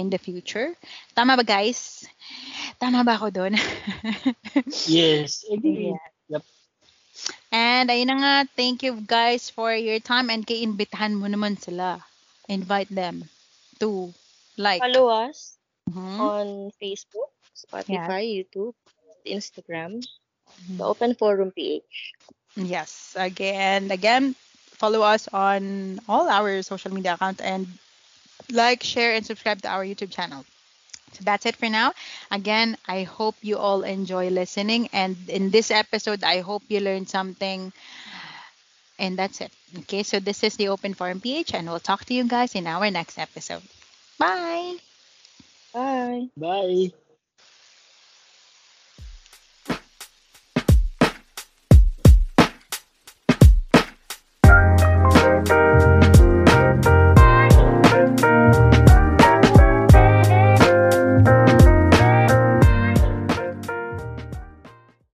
in the future. Tama ba, guys? Tama ba ako doon? *laughs* Yes. Agree. Yeah. Yep. And ayun na nga, thank you guys for your time and kay imbitahan mo naman sila. Invite them to like. Follow us Mhm. on Facebook, Spotify, YouTube, Instagram, the Open Forum PH. Yes. Again, again, follow us on all our social media accounts and like, share, and subscribe to our YouTube channel. So that's it for now. Again, I hope you all enjoy listening. And in this episode, I hope you learned something. And that's it. Okay, so this is the Open Forum PH, and we'll talk to you guys in our next episode. Bye. Bye! Bye.